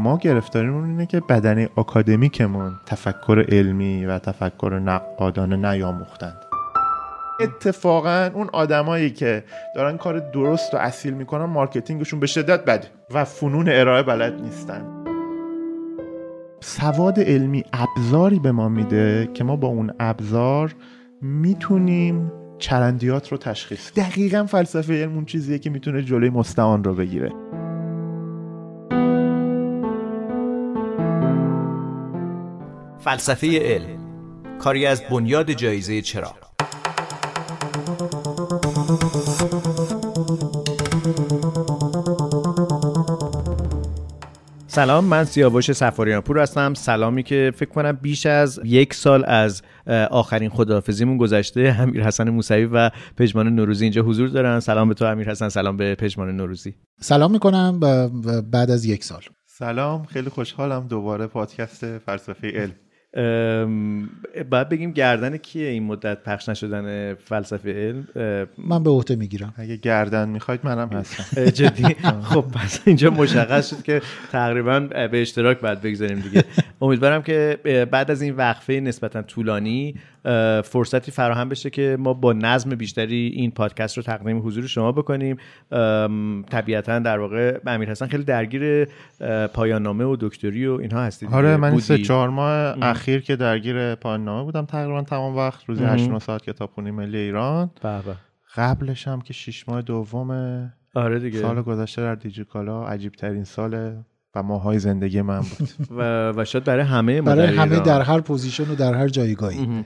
ما گرفتاریمون اینه که بدنه آکادمیکمون تفکر علمی و تفکر نقادانه نیاموختند. اتفاقا اون آدمایی که دارن کار درست و اصیل می‌کنن مارکتینگشون به شدت بده و فنون ارائه بلد نیستن. سواد علمی ابزاری به ما میده که ما با اون ابزار می‌تونیم چرندیات رو تشخیص دقیقا فلسفه علم اون چیزیه که می‌تونه جلوی مستعان رو بگیره. فلسفه علم کاری از بنیاد جایزه چرا سلام من سیاوش سفاریان پور هستم. سلامی که فکر کنم بیش از یک سال از آخرین خداحافظیمون گذشته امیر حسن موسوی و پژمان نوروزی اینجا حضور دارن. سلام به تو امیر حسن. سلام به پژمان نوروزی. سلام می‌کنم بعد از یک سال. سلام خیلی خوشحالم دوباره پادکست فلسفه علم. باید بگیم گردن کیه این مدت پخش نشدن فلسفه علم؟ من به عهده می‌گیرم. اگه گردن می‌خواید منم هستم. جدی؟ خب پس اینجا مشخص شد که تقریبا به اشتراک باید بگذاریم دیگه. امیدوارم که بعد از این وقفه نسبتا طولانی فرصتی فراهم بشه که ما با نظم بیشتری این پادکست رو تقدیم حضور شما بکنیم. طبیعتا در واقع امیر حسن خیلی درگیر پایان نامه و دکتری و اینها هستید آره من سه چهار ماه اخیر که درگیر پایان نامه بودم تقریبا تمام وقت روزی 8 ساعت کتابخونی ملی ایران. بابا. قبلش هم که 6 ماه دوم آره دیگه. سال گذشته در دیجیکالا عجیب ترین سال و ماهای زندگی من بود. و, و شاید برای همه برای همه در هر position و در هر جایگاهی.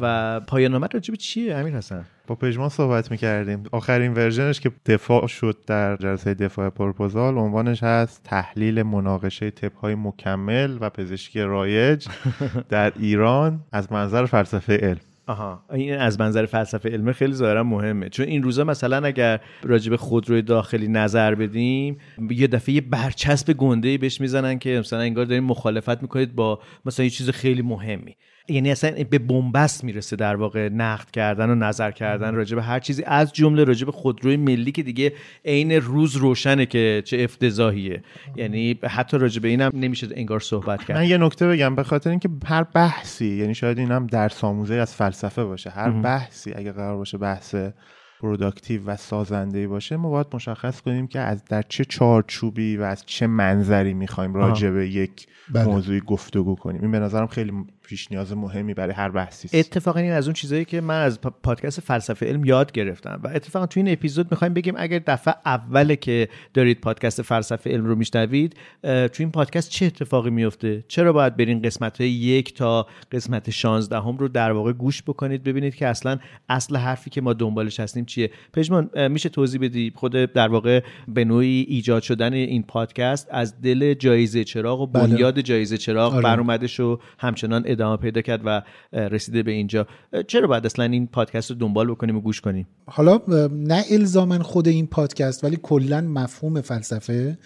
و پایان نامه راجب چیه؟ امیر حسن. با پژمان صحبت می‌کردیم. آخرین ورژنش که دفاع شد در جلسه دفاع پروپوزال عنوانش هست تحلیل مناقشه های مکمل و پزشکی رایج در ایران از منظر فلسفه علم. آها. این از منظر فلسفه علمه خیلی ظاهرا مهمه. چون این روزا مثلا اگر راجع به خودروی داخلی نظر بدیم یه دفعه یه برچسب گنده بهش می‌زنن که مثلا انگار دارین مخالفت می‌کنید با مثلا یه چیز خیلی مهمی. یعنی اصلا به بنبست می‌رسه در واقع نقد کردن و نظر کردن راجع به هر چیزی از جمله راجع به خودروی ملی که دیگه عین روز روشنه که چه افتضاحیه. یعنی حتی راجع به اینم نمیشه انگار صحبت کرد. من یه نکته بگم به خاطر اینکه هر بحثی یعنی شاید اینم درس آموزه از فلسفه باشه هر بحثی اگه قرار باشه بحث productive و سازنده باشه ما باید مشخص کنیم که از در چه چارچوبی و از چه منظری می‌خوایم راجع به یک بله. موضوعی گفتگو کنیم. این به نظرم خیلی پیش نیاز مهمی برای هر بحثی است اتفاقا این از اون چیزایی که من از پادکست فلسفه علم یاد گرفتم و اتفاقا تو این اپیزود می‌خوایم بگیم اگر دفعه اوله که دارید پادکست فلسفه علم رو میشنوید تو این پادکست چه اتفاقی میفته چرا باید برین قسمت های یک تا قسمت 16 هم رو در واقع گوش بکنید ببینید که اصلا اصل حرفی که ما دنبالش هستیم چیه پژمان میشه توضیح بدی خود در واقع به نوعی ایجاد شدن این پادکست از دل جایزه چراغ و بله. بنیاد جایزه چراغ آره. اومدش و همچنان ادامه پیدا کرد و رسیده به اینجا. چرا باید اصلا این پادکست رو دنبال بکنیم و گوش کنیم؟ حالا نه الزامن خود این پادکست ولی کلا مفهوم فلسفه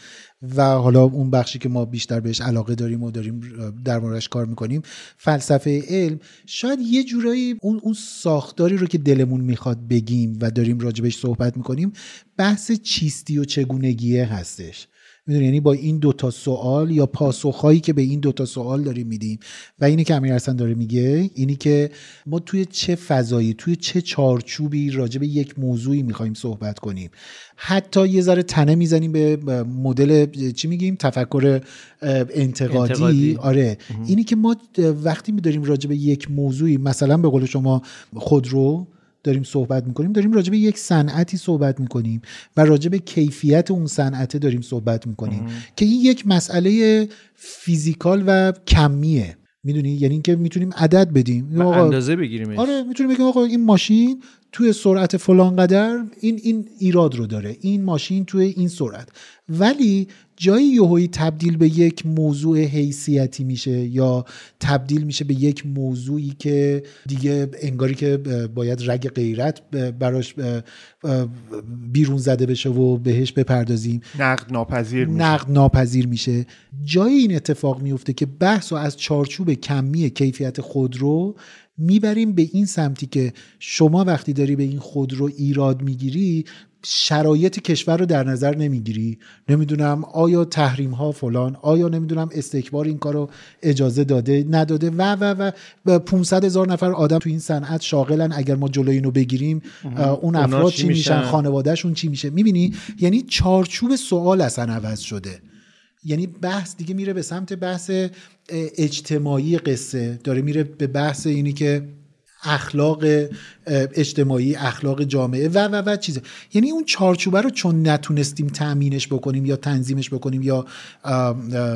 و حالا اون بخشی که ما بیشتر بهش علاقه داریم و داریم در موردش کار می‌کنیم فلسفه علم. شاید یه جورایی اون اون ساختاری رو که دلمون می‌خواد بگیم و داریم راجبش صحبت می‌کنیم بحث چیستی و چگونگیه هستش. می‌دونی؟ یعنی با این دوتا سوال یا پاسخهایی که به این دوتا سوال داریم میدیم. و اینی که امیر حسن داره میگه اینی که ما توی چه فضایی توی چه چارچوبی راجع به یک موضوعی می‌خوایم صحبت کنیم. حتی یه ذره تنه می‌زنیم به مدل چی میگیم؟ تفکر انتقادی, انتقادی. آره. اینی که ما وقتی میداریم راجع به یک موضوعی مثلا به قول شما خودرو داریم صحبت می‌کنیم داریم راجع به یک صنعتی صحبت می‌کنیم و راجع به کیفیت اون صنعت داریم صحبت می‌کنیم که این یک مسئله فیزیکال و کمیه. می‌دونی؟ یعنی اینکه می‌تونیم عدد بدیم. آقا اندازه بگیریم آره می‌تونیم بگیم آقا این ماشین توی سرعت فلان قدر این این ایراد رو داره. این ماشین توی این سرعت. ولی جایی یهویی تبدیل به یک موضوع حیثیتی میشه یا تبدیل میشه به یک موضوعی که دیگه انگاری که باید رگ غیرت براش بیرون زده بشه و بهش بپردازیم. نقد ناپذیر میشه. نقد ناپذیر میشه. جایی این اتفاق میفته که بحث و از چارچوب کمی کیفیت خودرو می‌بریم به این سمتی که شما وقتی داری به این خودرو ایراد می‌گیری شرایط کشور رو در نظر نمی‌گیری. نمی‌دونم آیا تحریم ها فلان آیا نمی‌دونم استکبار این کار رو اجازه داده نداده و و و 500 هزار نفر آدم تو این صنعت شاغلن اگر ما جلوی اینو بگیریم اون افراد چی میشن؟ خانوادهشون چی میشه؟ می‌بینی؟ یعنی چارچوب سوال اصلا عوض شده. یعنی بحث دیگه میره به سمت بحث اجتماعی قصه. داره میره به بحث اینی که اخلاق اجتماعی اخلاق جامعه و و و چیزه. یعنی اون چارچوبه رو چون نتونستیم تامینش بکنیم یا تنظیمش بکنیم یا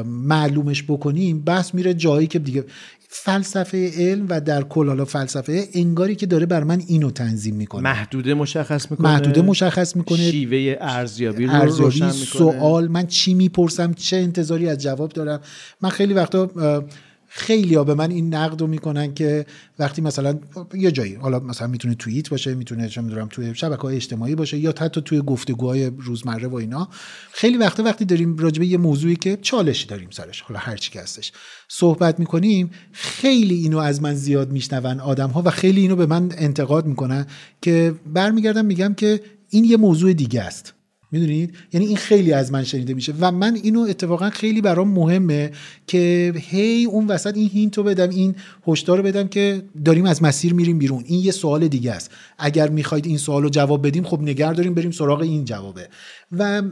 معلومش بکنیم بس میره جایی که دیگه فلسفه علم و در کل حالا فلسفه انگاری که داره بر من اینو تنظیم می‌کنه. محدوده مشخص می‌کنه. محدوده مشخص می‌کنه. شیوه ارزیابی رو ارزیابی روشن می‌کنه. سوال من چی می‌پرسم چه انتظاری از جواب دارم. من خیلی وقتا خیلی ها به من این نقد رو می‌کنن که وقتی مثلا یه جایی حالا مثلا می‌تونه توییت باشه می‌تونه چه می‌دونم توی شبکه های اجتماعی باشه یا حتی توی گفتگوهای روزمره و اینا خیلی وقتا وقتی داریم راجبه یه موضوعی که چالشی داریم سرش حالا هر چی که هستش صحبت می‌کنیم خیلی اینو از من زیاد میشنون آدم ها و خیلی اینو به من انتقاد می‌کنن که برمیگردم میگم که این یه موضوع دیگه است. می‌دونید؟ یعنی این خیلی از من شنیده میشه و من اینو اتفاقا خیلی برام مهمه که هی اون وسط این هینتو بدم این هشدار رو بدم که داریم از مسیر میریم بیرون. این یه سوال دیگه است. اگر می‌خواید این سوال رو جواب بدیم خب نگر داریم بریم سراغ این جوابه. و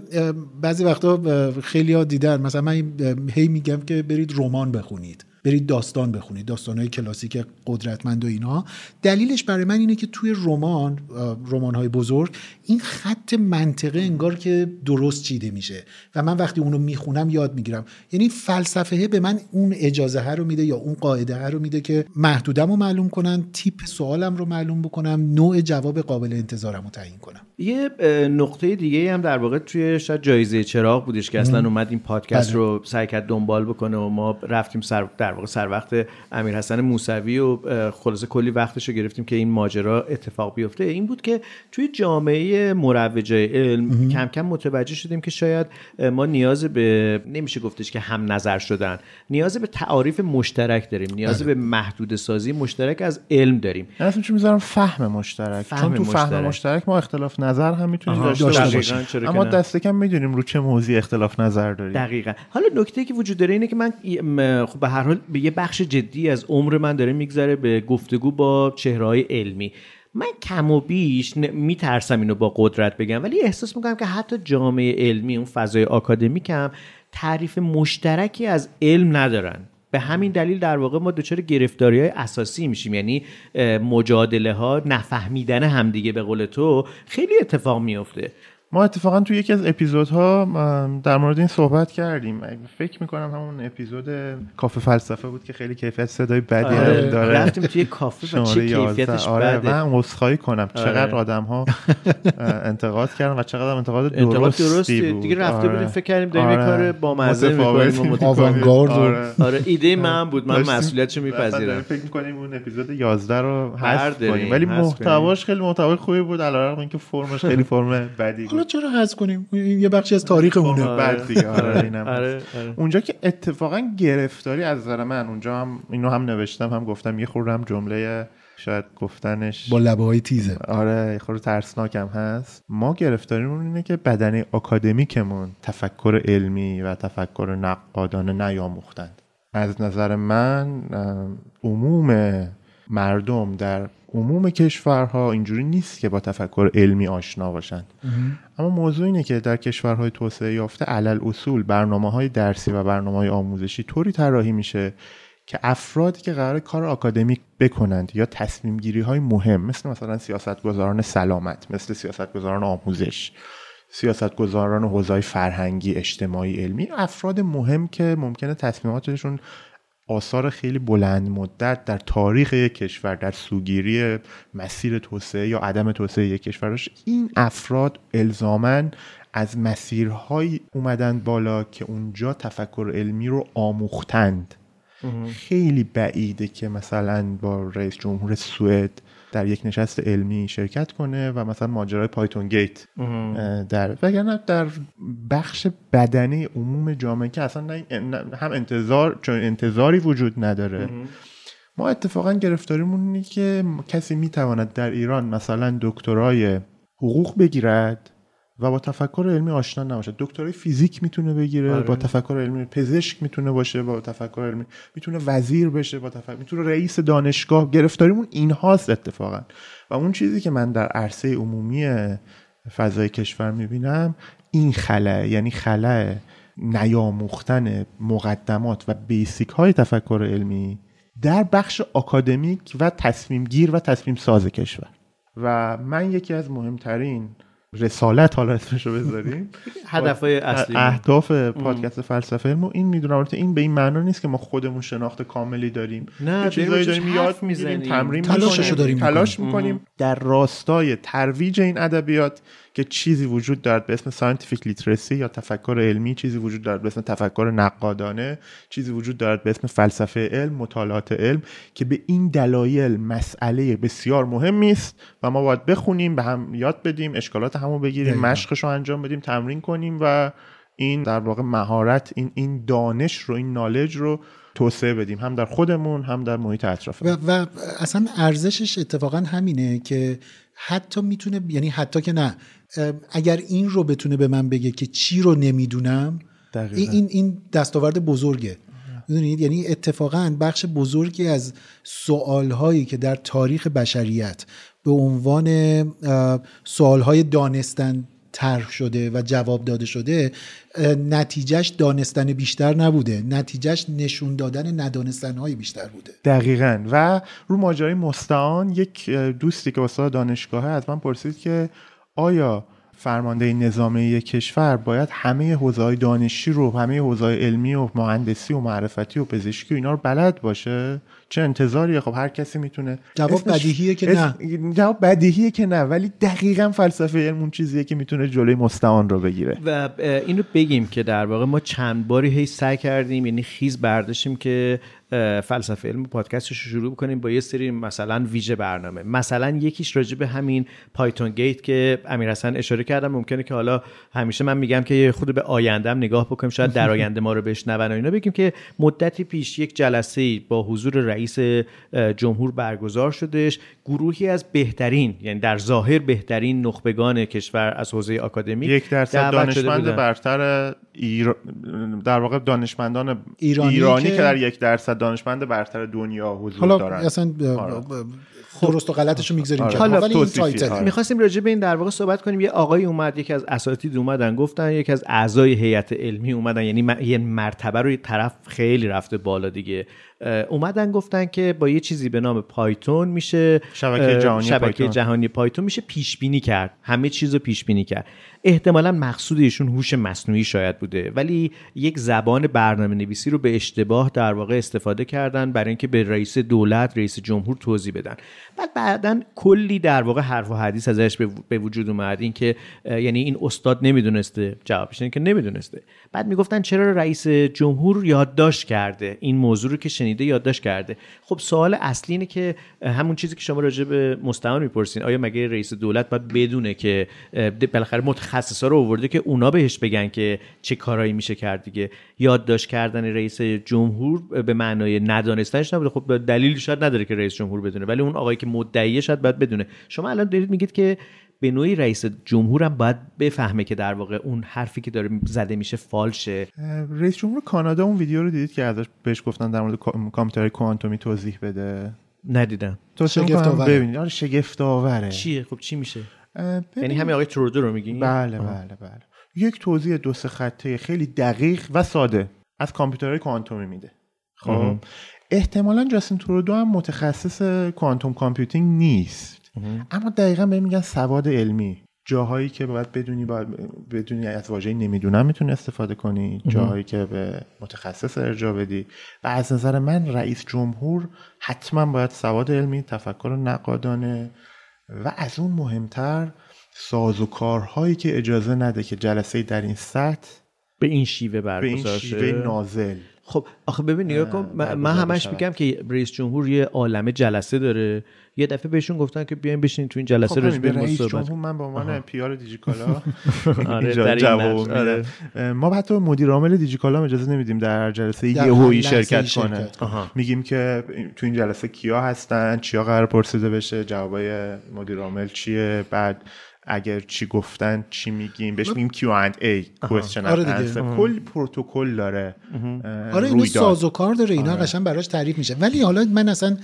بعضی وقتا خیلی ها دیدن. مثلا من هی میگم که برید رمان بخونید. برید داستان بخونید. داستانهای کلاسیک قدرتمند و اینا. دلیلش برای من اینه که توی رمان رمان های بزرگ این خط منطقه انگار که درست چیده میشه. و من وقتی اونو می‌خونم یاد می‌گیرم. یعنی فلسفه به من اون اجازه ها رو میده یا اون قاعده ها رو میده که محدودم رو معلوم کنم تیپ سوالم رو معلوم بکنم نوع جواب قابل انتظارم رو تعیین کنم. یه نقطه دیگه هم در واقع توی شاید جایزه چراغ بودش که اصلا اومد این پادکست بله. رو سعی کرد دنبال بکنه و ما رفتیم سر در واقع سر وقت امیر حسن موسوی و خلاصه کلی وقتش رو گرفتیم که این ماجرا اتفاق بیفته. این بود که توی جامعه مروجه علم کم کم متوجه شدیم که شاید ما نیاز به نمیشه گفتش که هم نظر شدن نیاز به تعاریف مشترک داریم نیاز بله. به محدود سازی مشترک از علم داریم. اصلا چون می‌ذارم فهم مشترک. فهم چون تو مشترک. فهم مشترک. ما اختلاف نظر هم می‌تونیم داشته باشیم. اما دست کم می‌دونیم رو چه موضوعی اختلاف نظر داریم. دقیقا. حالا نکته که وجود داره اینه که من خب به هر حال به یه بخش جدی از عمر من داره میگذره به گفتگو با چهرهای علمی. من کم و بیش میترسم اینو با قدرت بگم ولی احساس می‌کنم که حتی جامعه علمی اون فضای آکادمیک هم تعریف مشترکی از علم ندارن. به همین دلیل در واقع ما دچار گرفتاری های اساسی میشیم. یعنی مجادله ها نفهمیدن همدیگه به قول تو خیلی اتفاق میفته ما اتفاقا تو یکی از اپیزودها در مورد این صحبت کردیم. فکر می‌کنم همون اپیزود کافه فلسفه بود که خیلی کیفیت صدای بدی آره. داره. رفتیم توی کافه و چه کیفیتش آره بده. من عذرخواهی کنم. آره. چقدر آدم ها انتقاد کردن و چقدر انتقاد درستی, درستی بود. دیگه رفته آره. بودیم فکر کردیم داریم یه کار با مزه می‌کنیم آوانگارد آره. آره ایده من بود. من مسئولیتشو میپذیرم؟ فکر می‌کنیم اون اپیزود 11 رو حذف کنیم. ولی محتواش خیلی محتوای خوبی بود علاوه اینکه فرمش خیلی فرم بدی بود. حالا چرا حذف کنیم؟ یه بخشی از تاریخمونه. بعد دیگه آره, آره،, آره. اونجا که اتفاقا گرفتاری از نظر من اونجا هم اینو هم نوشتم هم گفتم یه خوردم جمله شاید گفتنش با لبه های تیزه. آره خود ترسناکم هست. ما گرفتاریمون اینه که بدن اکادمیکمون تفکر علمی و تفکر نقادانه نیاموختند. از نظر من عموم مردم در عموم کشورها اینجوری نیست که با تفکر علمی آشنا باشند. اما موضوع اینه که در کشورهای توسعه یافته علل اصول برنامه های درسی و برنامه های آموزشی طوری طراحی میشه که افرادی که قرار کار آکادمیک بکنند یا تصمیم گیری های مهم مثل مثلا سیاستگزاران سلامت مثل سیاستگزاران آموزش سیاستگزاران حوزه فرهنگی اجتماعی علمی افراد مهم که ممکنه تصمیماتشون آثار خیلی بلند مدت در تاریخ یک کشور در سوگیری مسیر توسعه یا عدم توسعه یک کشور این افراد الزامن از مسیرهایی اومدن بالا که اونجا تفکر علمی رو آموختند. خیلی بعیده که مثلا با رئیس جمهور سوئد در یک نشست علمی شرکت کنه و مثلا ماجرای پایتون گیت در وگرنه در بخش بدنی عموم جامعه که اصلا هم انتظار چون انتظاری وجود نداره. ما اتفاقا گرفتاریمون اینه که کسی می‌تواند در ایران مثلا دکترای حقوق بگیرد و با تفکر علمی آشنا نباشه. دکترای فیزیک می‌تونه بگیره آره. با تفکر علمی پزشک می‌تونه باشه با تفکر علمی می‌تونه وزیر بشه با تفکر می‌تونه رئیس دانشگاه. گرفتاریمون این هاست اتفاقا. و اون چیزی که من در عرصه عمومی فضای کشور می‌بینم این خلاه یعنی خلاه نیاموختن مقدمات و بیسیک های تفکر علمی در بخش اکادمیک و تصمیم گیر و تصمیم ساز کشور. و من یکی از مهمترین رسالت حالا اسمش رو بذاریم. هدفهای اصلی. اهداف پادکست فلسفه علم و این می‌دونم. البته این به این معنا نیست که ما خودمون شناخت کاملی داریم. نه، چیزایی داریم یاد می‌زنیم. تمرین تلاششو می‌کنیم، داریم تلاش می‌کنیم. در راستای ترویج این ادبیات که چیزی وجود دارد به اسم scientific literacy یا تفکر علمی چیزی وجود دارد به اسم تفکر نقادانه چیزی وجود دارد به اسم فلسفه علم مطالعات علم که به این دلایل مسئله بسیار مهمی است و ما باید بخونیم به هم یاد بدیم اشکالات همو بگیریم. مشقش رو انجام بدیم تمرین کنیم و این در واقع مهارت این این دانش رو این knowledge رو توسعه بدیم هم در خودمون هم در محیط اطرافمون و, و اصلا ارزشش اتفاقا همینه که حتی می‌تونه یعنی حتی که نه. اگر این رو بتونه به من بگه که چی رو نمی‌دونم دقیقاً. این این دستاورد بزرگه. می‌دونید؟ یعنی اتفاقا بخش بزرگی از سوالهایی که در تاریخ بشریت به عنوان سوالهای دانستن طرح شده و جواب داده شده نتیجهش دانستن بیشتر نبوده. نتیجهش نشون دادن ندانستن های بیشتر بوده. دقیقا. و رو ماجرای مستعان یک دوستی که استاد دانشگاهه از من پرسید که آیا فرمانده نظامی یک کشور باید همه حوزه های دانشی رو همه حوزه های علمی و مهندسی و معرفتی و پزشکی و اینا رو بلد باشه. چه انتظاریه؟ خب هر کسی می‌تونه. جواب بدیهیه که نه. جواب بدیهیه که نه ولی دقیقا فلسفه علم اون چیزیه که می‌تونه جلوی مستعان رو بگیره. و اینو بگیم که در واقع ما چند باری هی سعی کردیم یعنی خیز برداشتیم که فلسفه علم پادکستش رو شروع کنیم با یه سری مثلا ویژه برنامه. مثلا یکیش راجع به همین پایتون گیت که امیر حسن اشاره کردم ممکنه که حالا همیشه من میگم که یه خود به آیندهم نگاه بکنیم شاید در آینده ما رو بشنون و اینا. بگیم که مدتی پیش یک جلسه با حضور رئیس جمهور برگزار شدش گروهی از بهترین یعنی در ظاهر بهترین نخبگان کشور از حوزه آکادمیک یک درصد دانشمند. برتر ایرا... در واقع دانشمندان ایرانی ایرانی, که- که... در یک درصد دانشمند برتر دنیا حضور حالا دارن اصلا آره. درست و غلطش رو می‌گذاریم آره. که حالا ولی این تایتله. آره. می‌خواستیم راجع به این در واقع صحبت کنیم یه آقای اومد یکی از اساتید اومدن گفتن یکی از اعضای هیئت علمی اومدن یعنی م- یه مرتبه رو یه طرف خیلی رفته بالا دیگه اومدن گفتن که با یه چیزی به نام پایتون میشه شبکه جهانی شبکه پایتون. جهانی پایتون میشه پیش بینی کرد همه چیز رو پیش بینی کرد احتمالا مقصود ایشون هوش مصنوعی شاید بوده ولی یک زبان برنامه نویسی رو به اشتباه در واقع استفاده کردن برای اینکه به رئیس دولت رئیس جمهور توضیح بدن. بعد بعدا کلی در واقع حرف و حدیث ازش به- وجود اومد این که اه، یعنی این استاد نمی‌دونسته جوابش اینه که نمی‌دونسته. بعد می‌گفتن چرا رئیس جمهور یادداشت کرده؟ این موضوع رو که شنیده یادداشت کرده. خب سوال اصلی اینه که همون چیزی که شما راجع به مستعان می‌پرسین آیا مگه رئیس دولت باید بدونه که بالاخره متخصصا رو آورده که اونا بهش بگن که چه کارایی میشه کرد دیگه؟ یادداشت کردن رئیس جمهور به معنای ندانستنش نبوده. خب دلیلی شاید نداره که رئیس جمهور بدونه ولی اون آقایی که مدعیه شاید باید بدونه. شما الان دارید میگید که به نوعی رئیس جمهور هم باید بفهمه که در واقع اون حرفی که داره زده میشه فالشه. رئیس جمهور کانادا اون ویدیو رو دیدید که ازش بهش گفتن در مورد کا- کامپیوتر کوانتومی توضیح بده؟ ندیدم. توصیه شگفت آوره. ببینید. آره شگفت آوره چیه؟ خب چی میشه؟ یعنی همین آقای ترودو رو میگین بله بله بله. یک توضیح دو سه خطه خیلی دقیق و ساده از کامپیوترهای کوانتومی میده. خب؟ احتمالا جاستین ترودو هم متخصص quantum computing نیست. اما دقیقا به میگن سواد علمی. جاهایی که باید بدونی باید بدونی از واژه نمی‌دونم می‌تونی استفاده کنی. جاهایی که به متخصص ارجاع بدی. و از نظر من رئیس جمهور حتما باید سواد علمی تفکر نقادانه و از اون مهمتر ساز و کارهایی که اجازه نده که جلسه در این سطح به این شیوه به این برگزار شیوه. نازل. خب آخه ببین نگاه کن من همش میگم که رئیس جمهور یه عالم جلسه داره. یه دفعه بهشون گفتن که بیاین بشین تو این جلسه خب راجع به صحبت جمهور من به عنوان پی آر دیجیکالا آره، آره. ما حتی مدیر عامل دیجیکالا اجازه نمیدیم در هر جلسه در یه هر هویی لحظه‌ای شرکت کنه. میگیم که تو این جلسه کیا هستن چیا قرار پرسیده بشه جوابای مدیر عامل چیه بعد اگر چی گفتن چی میگیم؟ بهش میگیم Q&A question and آره دیگه. answer. کل پروتکل داره آره اینو. ساز و کار داره اینا قشنگ براش تعریف میشه. ولی حالا من اصلا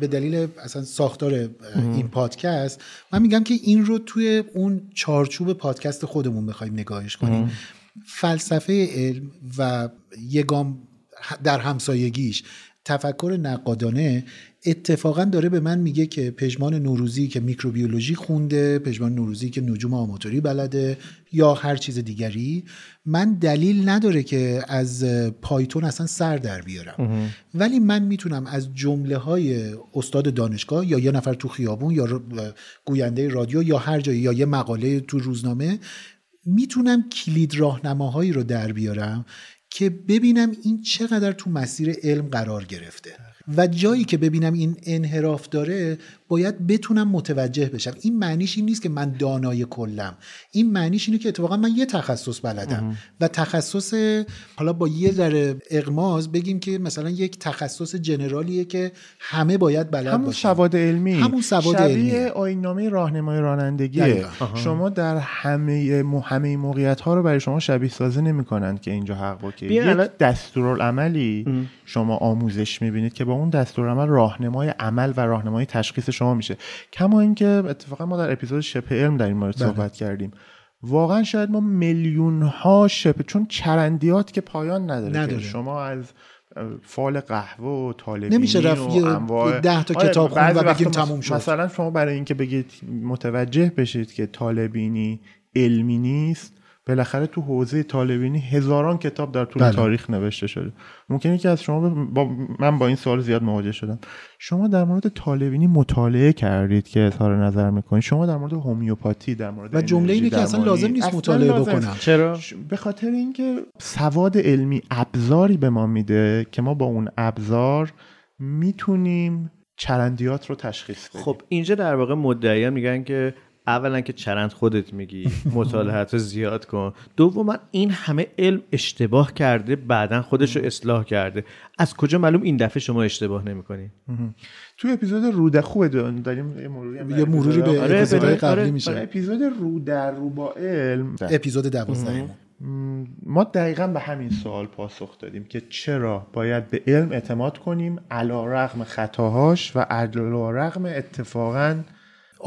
به دلیل اصلا ساختار این پادکست من میگم که این رو توی اون چارچوب پادکست خودمون بخوایم نگاهش کنیم. فلسفه علم و یه گام در همسایگیش تفکر نقادانه اتفاقا داره به من میگه که پژمان نوروزی که میکروبیولوژی خونده پژمان نوروزی که نجوم آماتوری بلده یا هر چیز دیگری. من دلیل نداره که از پایتون اصلا سر در بیارم. ولی من می‌تونم از جمله های استاد دانشگاه یا یه نفر تو خیابون یا گوینده رادیو یا هر جایی یا یه مقاله تو روزنامه می‌تونم کلید راهنماهایی رو در بیارم که ببینم این چقدر تو مسیر علم قرار گرفته. و جایی که ببینم این انحراف داره باید بتونم متوجه بشم. این معنیش این نیست که من دانای کلم. این معنیش اینه که اتفاقا من یه تخصص بلدم و تخصص حالا با یه ذره اغماز بگیم که مثلا یک تخصص جنرالیه که همه باید بلد همون باشن. سواد علمی. همون سواد علمیه. آینامه راهنمای رانندگیه. دقیقاً. شما در همه همه موقعیت ها رو برای شما شبیه سازی نمی‌کنن که اینجا حق با که یک دستورالعملی شما آموزش می‌بینید که با اون دستورالعمل راهنمای عمل و راهنمای تشخیص شما میشه کما اینکه اتفاقا ما در اپیزود شبه علم در این مورد بله. صحبت کردیم واقعا شاید ما میلیون ها شبه چون چرندیات که پایان نداره, که نداره. شما از فال قهوه و طالبینی نمیشه رفت و انواع- ده تا آره، کتاب خوند بعضی و بگیم تموم شد. مثلا شما برای اینکه بگید متوجه بشید که طالبینی علمی نیست بالاخره تو حوزه طالبینی هزاران کتاب در طول بله. تاریخ نوشته شده. ممکنه که از شما ب- با من با این سوال زیاد مواجه شدم. شما در مورد طالبینی مطالعه کردید که اظهار نظر می‌کنید. شما در مورد هومیوپاتی در مورد و جمله اینه که اصلا لازم نیست اصلا مطالعه بکنم. چرا؟ ش- به خاطر اینکه سواد علمی ابزاری به ما میده که ما با اون ابزار می‌تونیم چرندیات رو تشخیص بدیم. خب اینجا در واقع مدعیان میگن که اولا که چرند خودت میگی مطالعات رو زیاد کن. دوما این همه علم اشتباه کرده بعدا خودش رو اصلاح کرده. از کجا معلوم این دفعه شما اشتباه نمی‌کنی؟ تو اپیزود روده خوبه داریم یه مروری یه مروری به آره، اپیزودهای بده. قبلی آره، میشه. اپیزود رو در رو با علم اپیزود دوازدهم م، ما دقیقا به همین سوال پاسخ دادیم که چرا باید به علم اعتماد کنیم علا رغم خطاهاش و علا رغم اتفاقا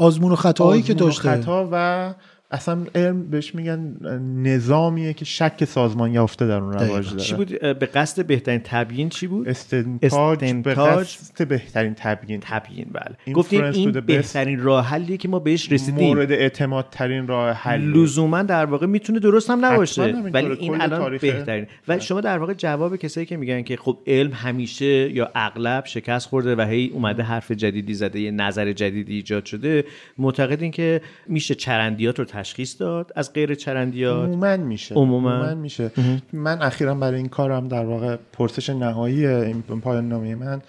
آزمون و خطاهایی که آزمون و داشته. خطا و اصلا علم بهش میگن نظامیه که شک سازمان یافته در اون رواج دقیقاً. چی داره. بود؟ به قصد بهترین تبیین چی بود؟ استنتاج به استنتاج. قصد بهترین تبیین. تبیین بله. گفتیم این. بهترین راه حلیه که ما بهش رسیدیم. مورد اعتماد ترین راه حل لزوما در واقع می‌تونه درست هم نباشه. ولی این الان بهترین. ولی شما در واقع جواب کسایی که میگن که خب علم همیشه یا اغلب شکست خورده و هی اومده حرف جدیدی زده یه نظر جدیدی ایجاد شده معتقدین که میشه چرندیات رو تشخیص داد از غیر چرندیات؟ عموما میشه. عموماً. میشه. من اخیرا برای این کارم در واقع پرسش نهایی این پایان نامه من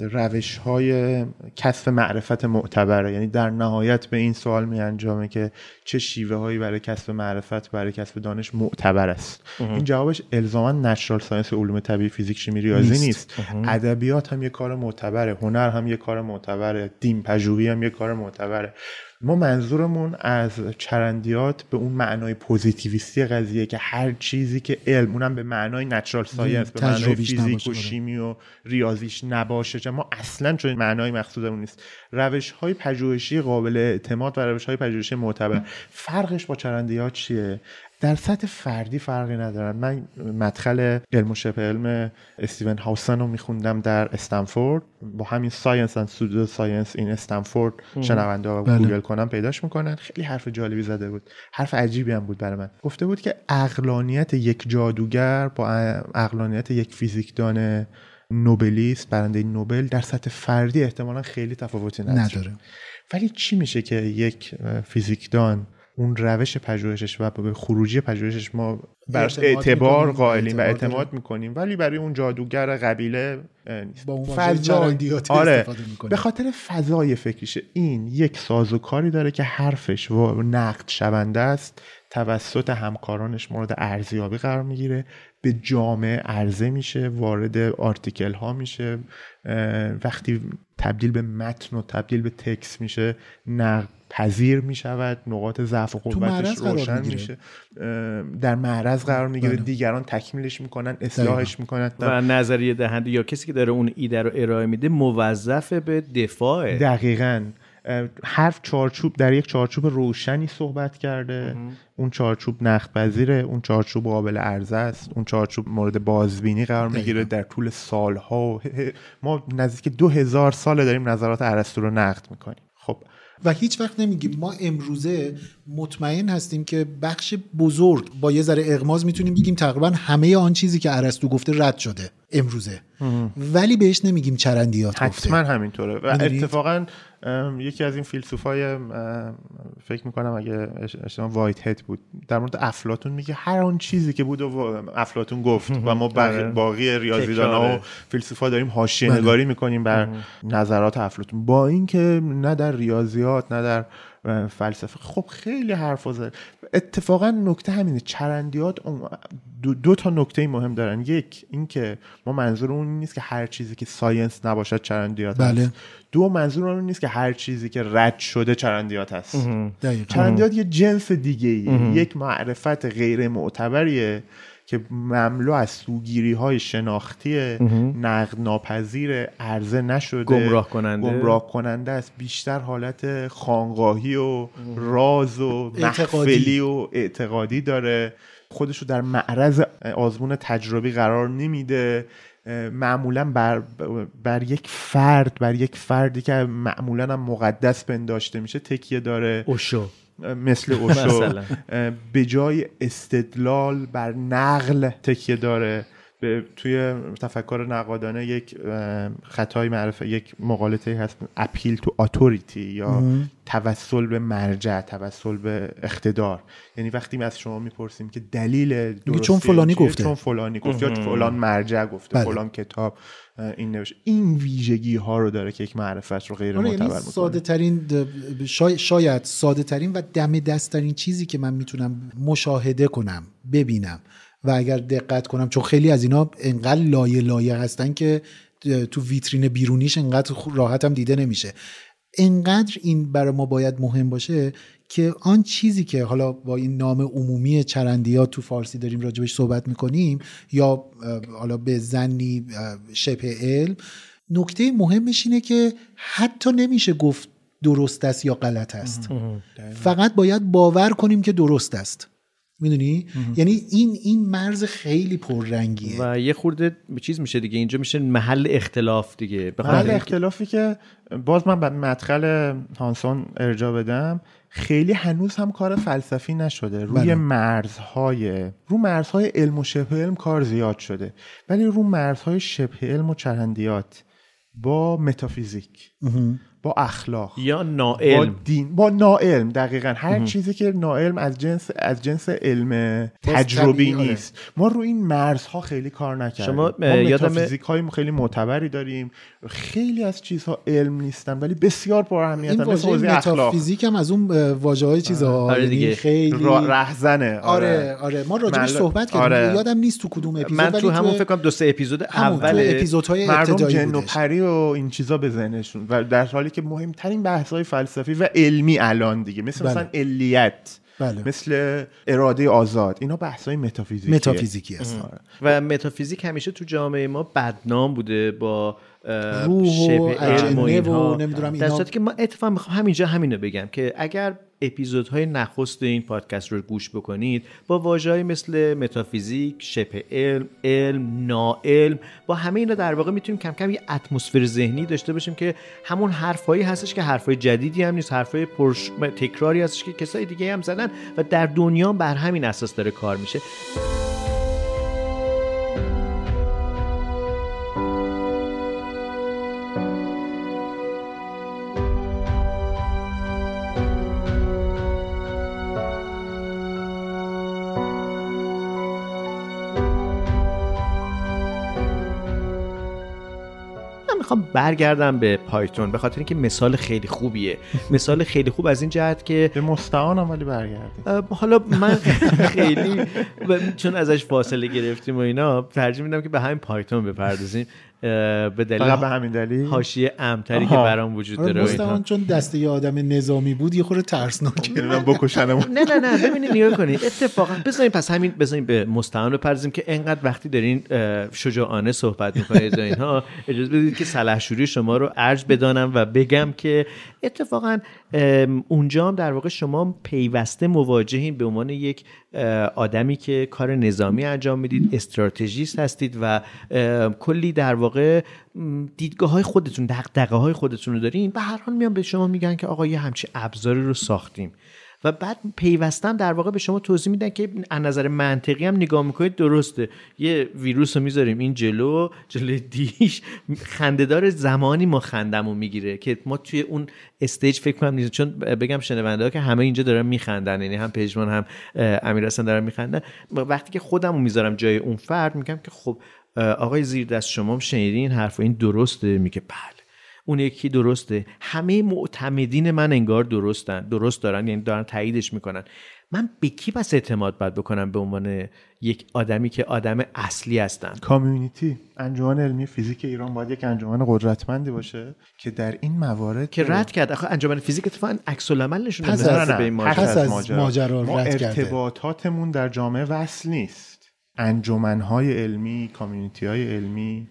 روش های کسب معرفت معتبره. یعنی در نهایت به این سوال می انجامه که چه شیوه هایی برای کسب معرفت برای کسب دانش معتبر است. این جوابش الزاما natural science علوم طبیعی فیزیک شیمی ریاضی نیست. نیست. ادبیات هم یه کار معتبره. هنر هم یه کار معتبره. دین پژوهی هم یه کار معتبره. ما منظورمون از چرندیات به اون معنای پوزیتیویستی قضیه که هر چیزی که علم اونم به معنای natural science به معنای فیزیک و آره. شیمی و ریاضیش نباشه چون ما اصلا چون معنای مقصودمون نیست. روش های پژوهشی قابل اعتماد و روش های پژوهشی معتبر. فرقش با چرندیات چیه؟ در سطح فردی فرقی ندارن. من مدخل علم و شبه علم اسون هانسون رو میخوندم در استنفورد. با همین science and pseudo-science این استنفورد شنونده ها بله. گوگل کنن پیداش می‌کنن. خیلی حرف جالبی زده بود. حرف عجیبی هم بود برای من. گفته بود که اقلانیت یک جادوگر با اقلانیت یک فیزیکدان نوبلیست برنده نوبل در سطح فردی احتمالا خیلی تفاوتی نداره. نداره. ولی چی میشه که یک فیزیکدان اون روش پژوهشش و به خروجی پژوهشش ما براش اعتبار قائلیم و اعتماد می‌کنیم. ولی برای اون جادوگر قبیله با اون چرندیات آره. به خاطر فضای فکریشه این یک سازوکاری داره که حرفش و نقد شونده است توسط همکارانش مورد ارزیابی قرار می‌گیره. به جامعه عرضه میشه وارد آرتیکل ها میشه وقتی تبدیل به متن و تبدیل به تکس میشه نقد پذیر می‌شود نقاط ضعف و قوتش معرض قرار روشن می‌گیره. میشه. در معرض قرار می‌گیره بله. دیگران تکمیلش می‌کنن اصلاحش می‌کنن. و نظریه دهنده یا کسی که داره اون ایده رو ارائه میده موظف به دفاعه. دقیقا. حرف چارچوب در یک چارچوب روشنی صحبت کرده. اون چارچوب نقد پذیره اون چارچوب قابل عرضه است اون چارچوب مورد بازبینی قرار می‌گیره در طول سالها. و ما نزدیک دو هزار ساله داریم نظرات ارسطو رو نقد می‌کنیم. خب. و هیچ وقت نمیگیم. ما امروزه مطمئن هستیم که بخش بزرگ با یه ذره اغماز می‌تونیم بگیم تقریبا همه آن چیزی که ارسطو گفته رد شده امروزه. ولی بهش نمیگیم چرندیات گفته. حتما همینطوره. و؟ اتفاقا یکی از این فیلسوفای فکر می‌کنم اگه اشتباه وایت هد بود در مورد افلاتون میگه هر آن چیزی که بود و افلاتون گفت و ما آره. باقی ریاضیدانا و. فیلسوفا داریم حاشیه نگاری می‌کنیم بر نظرات افلاتون با اینکه نه در ریاضیات نه در فلسفه. خب خیلی حرف زد. اتفاقا نکته همینه. چرندیات دو, دو تا نکته مهم دارن. یک اینکه ما منظور اون نیست که هر چیزی که ساینس نباشد چرندیات بله. هست دو منظور اون نیست که هر چیزی که رد شده چرندیات هست. چرندیات یه جنس دیگه یک معرفت غیر معتبریه که مملو از سوگیری های شناختی نقد ناپذیر عرضه نشده گمراه کننده. گمراه کننده است. بیشتر حالت خانقاهی و راز و. محفلی و اعتقادی داره. خودش رو در معرض آزمون تجربی قرار نمیده. معمولا بر, بر یک فرد بر یک فردی که معمولا هم مقدس پنداشته میشه تکیه داره. اوشو. مثل اوشو به جای استدلال بر نقل تکیه داره به توی تفکر نقادانه یک خطای معرفه یک مقالطه هست اپیل تو اتوریتی یا توسل به مرجع توسل به اقتدار یعنی وقتی ما از شما می‌پرسیم که دلیل درستی چون فلانی؟ گفته. چون فلانی گفت یا فلان مرجع گفته بله. فلان کتاب این نوشته این ویژگی ها رو داره که یک معرفت رو غیر آره معتبر یعنی می‌کنه ساده ترین شاید, شاید ساده ترین و دم دست ترین چیزی که من می‌تونم مشاهده کنم ببینم و اگر دقت کنم چون خیلی از اینا انقدر لایه لایه هستن که تو ویترین بیرونیش انقدر خو- راحت هم دیده نمیشه. انقدر این برای ما باید مهم باشه که آن چیزی که حالا با این نام عمومی چرندیات تو فارسی داریم راجبش صحبت می‌کنیم یا حالا به زنی شبه علم نکته مهمش اینه که حتی نمیشه گفت درست است یا غلط است. فقط باید باور کنیم که درست است. می‌دونی؟ یعنی این این مرز خیلی پررنگیه. و یه خورده چیز میشه دیگه. اینجا میشه محل اختلاف دیگه. به محل اختلافی که باز من به مدخل هانسون ارجا بدم خیلی هنوز هم کار فلسفی نشده. روی بله. مرزهای رو مرزهای علم و شبه علم کار زیاد شده. ولی رو مرزهای شبه علم و چرندیات با متافیزیک. با اخلاق یا با ناعلم دین با ناعلم دقیقا. هر چیزی که ناعلم از جنس از جنس علم تجربی آره. نیست. ما رو این مرزها خیلی کار نکردیم شما، ما یادم- های خیلی معتبری داریم. خیلی از چیزها علم نیستن ولی بسیار پر مثل واژه متافیزیک هم از اون واژه های چیزها. آره. یعنی دیگه. خیلی رهزنه. آره. آره ما راجبش مل- صحبت کردیم. آره. یادم نیست تو کدوم اپیزود من تو همون فکر کنم دو سه اپیزود اول اپیزودهای مردم ابتدایی جن و پری و این چیزا به ذهنشون. و در حالی که مهمترین بحث های فلسفی و علمی الان دیگه مثل بله. مثلا علیت بله. مثل اراده آزاد اینا بحث های متافیزیکیه متافیزیکی هست و متافیزیک همیشه تو جامعه ما بدنام بوده با روح و علم اجنه و اینها. نمی‌دونم در اینا. صورتی که ما اتفاقا می‌خوام همینجا همینو بگم که اگر اپیزودهای نخست این پادکست رو گوش بکنید با واژه‌ای مثل متافیزیک، شبه علم، علم، ناعلم با همه اینا در واقع می‌تونیم کم کم یه اتمسفر ذهنی داشته باشیم که همون حرفایی هستش که حرفای جدیدی هم نیست حرفای پرش... تکراری هستش که کسای دیگه هم زدن و در دنیا بر همین اساس داره کار میشه برگردم به پایتون به خاطر اینکه مثال خیلی خوبیه. مثال خیلی خوب از این جهت که به مستعانم ولی برگردیم حالا من خیلی چون ازش فاصله گرفتیم و اینا ترجیح میدم که به همین پایتون بپردازیم. به دلیل به همین دلیل؟ حاشیه امتری که برام وجود آره، داره مستعان چون دسته یه آدم نظامی بود یه خورده ترسناک. بکشنمون. نه نه نه ببینید نگاه کنید اتفاقا بذارین پس همین بذارین به مستعان بپردازیم که انقدر وقتی دارین شجاعانه صحبت می‌کنید اینها اجازه بدید که سلحشوری شما رو ارج بدانم و بگم که اتفاقا اونجا هم در واقع شما پیوسته مواجهین به عنوان یک آدمی که کار نظامی انجام می‌دید استراتژیست هستید و کلی در واقع دیدگاه های خودتون دقدقه های خودتون رو دارین. به هر حال میان به شما میگن که آقا یه همچی ابزاری رو ساختیم. و بعد پیوستم در واقع به شما توضیح میدن که از نظر منطقی هم نگاه می‌کنید درسته. یه ویروس رو می‌ذاریم این جلو جلو دیش. خندهدار زمانی ما خندمون می‌گیره که ما توی اون استیج فکر کنم نیست چون بگم شنونده که همه اینجا دارن میخندن یعنی هم پژمان هم امیر حسن دارن میخندن. وقتی که خودمو می‌ذارم جای اون فرد میگم که خب آقای زیر دست شما شنیدین این حرف این درسته؟ میگه بله. اون یکی درسته. همه معتمدین من انگار درستن درست دارن یعنی دارن تاییدش می‌کنن. من به کی پس اعتماد باید بکنم به عنوان یک آدمی که آدم اصلی هستن کامیونیتی. انجمن علمی فیزیک ایران باید یک انجمن قدرتمندی باشه که در این موارد که رد کرد. آخه انجمن فیزیک اتفاقا عکس العمل نشون پس از, به این پس از ماجرا. ما رد ارتباطاتمون در جامعه وصل نیست. انجمنهای علمی کامیونیتی های علمی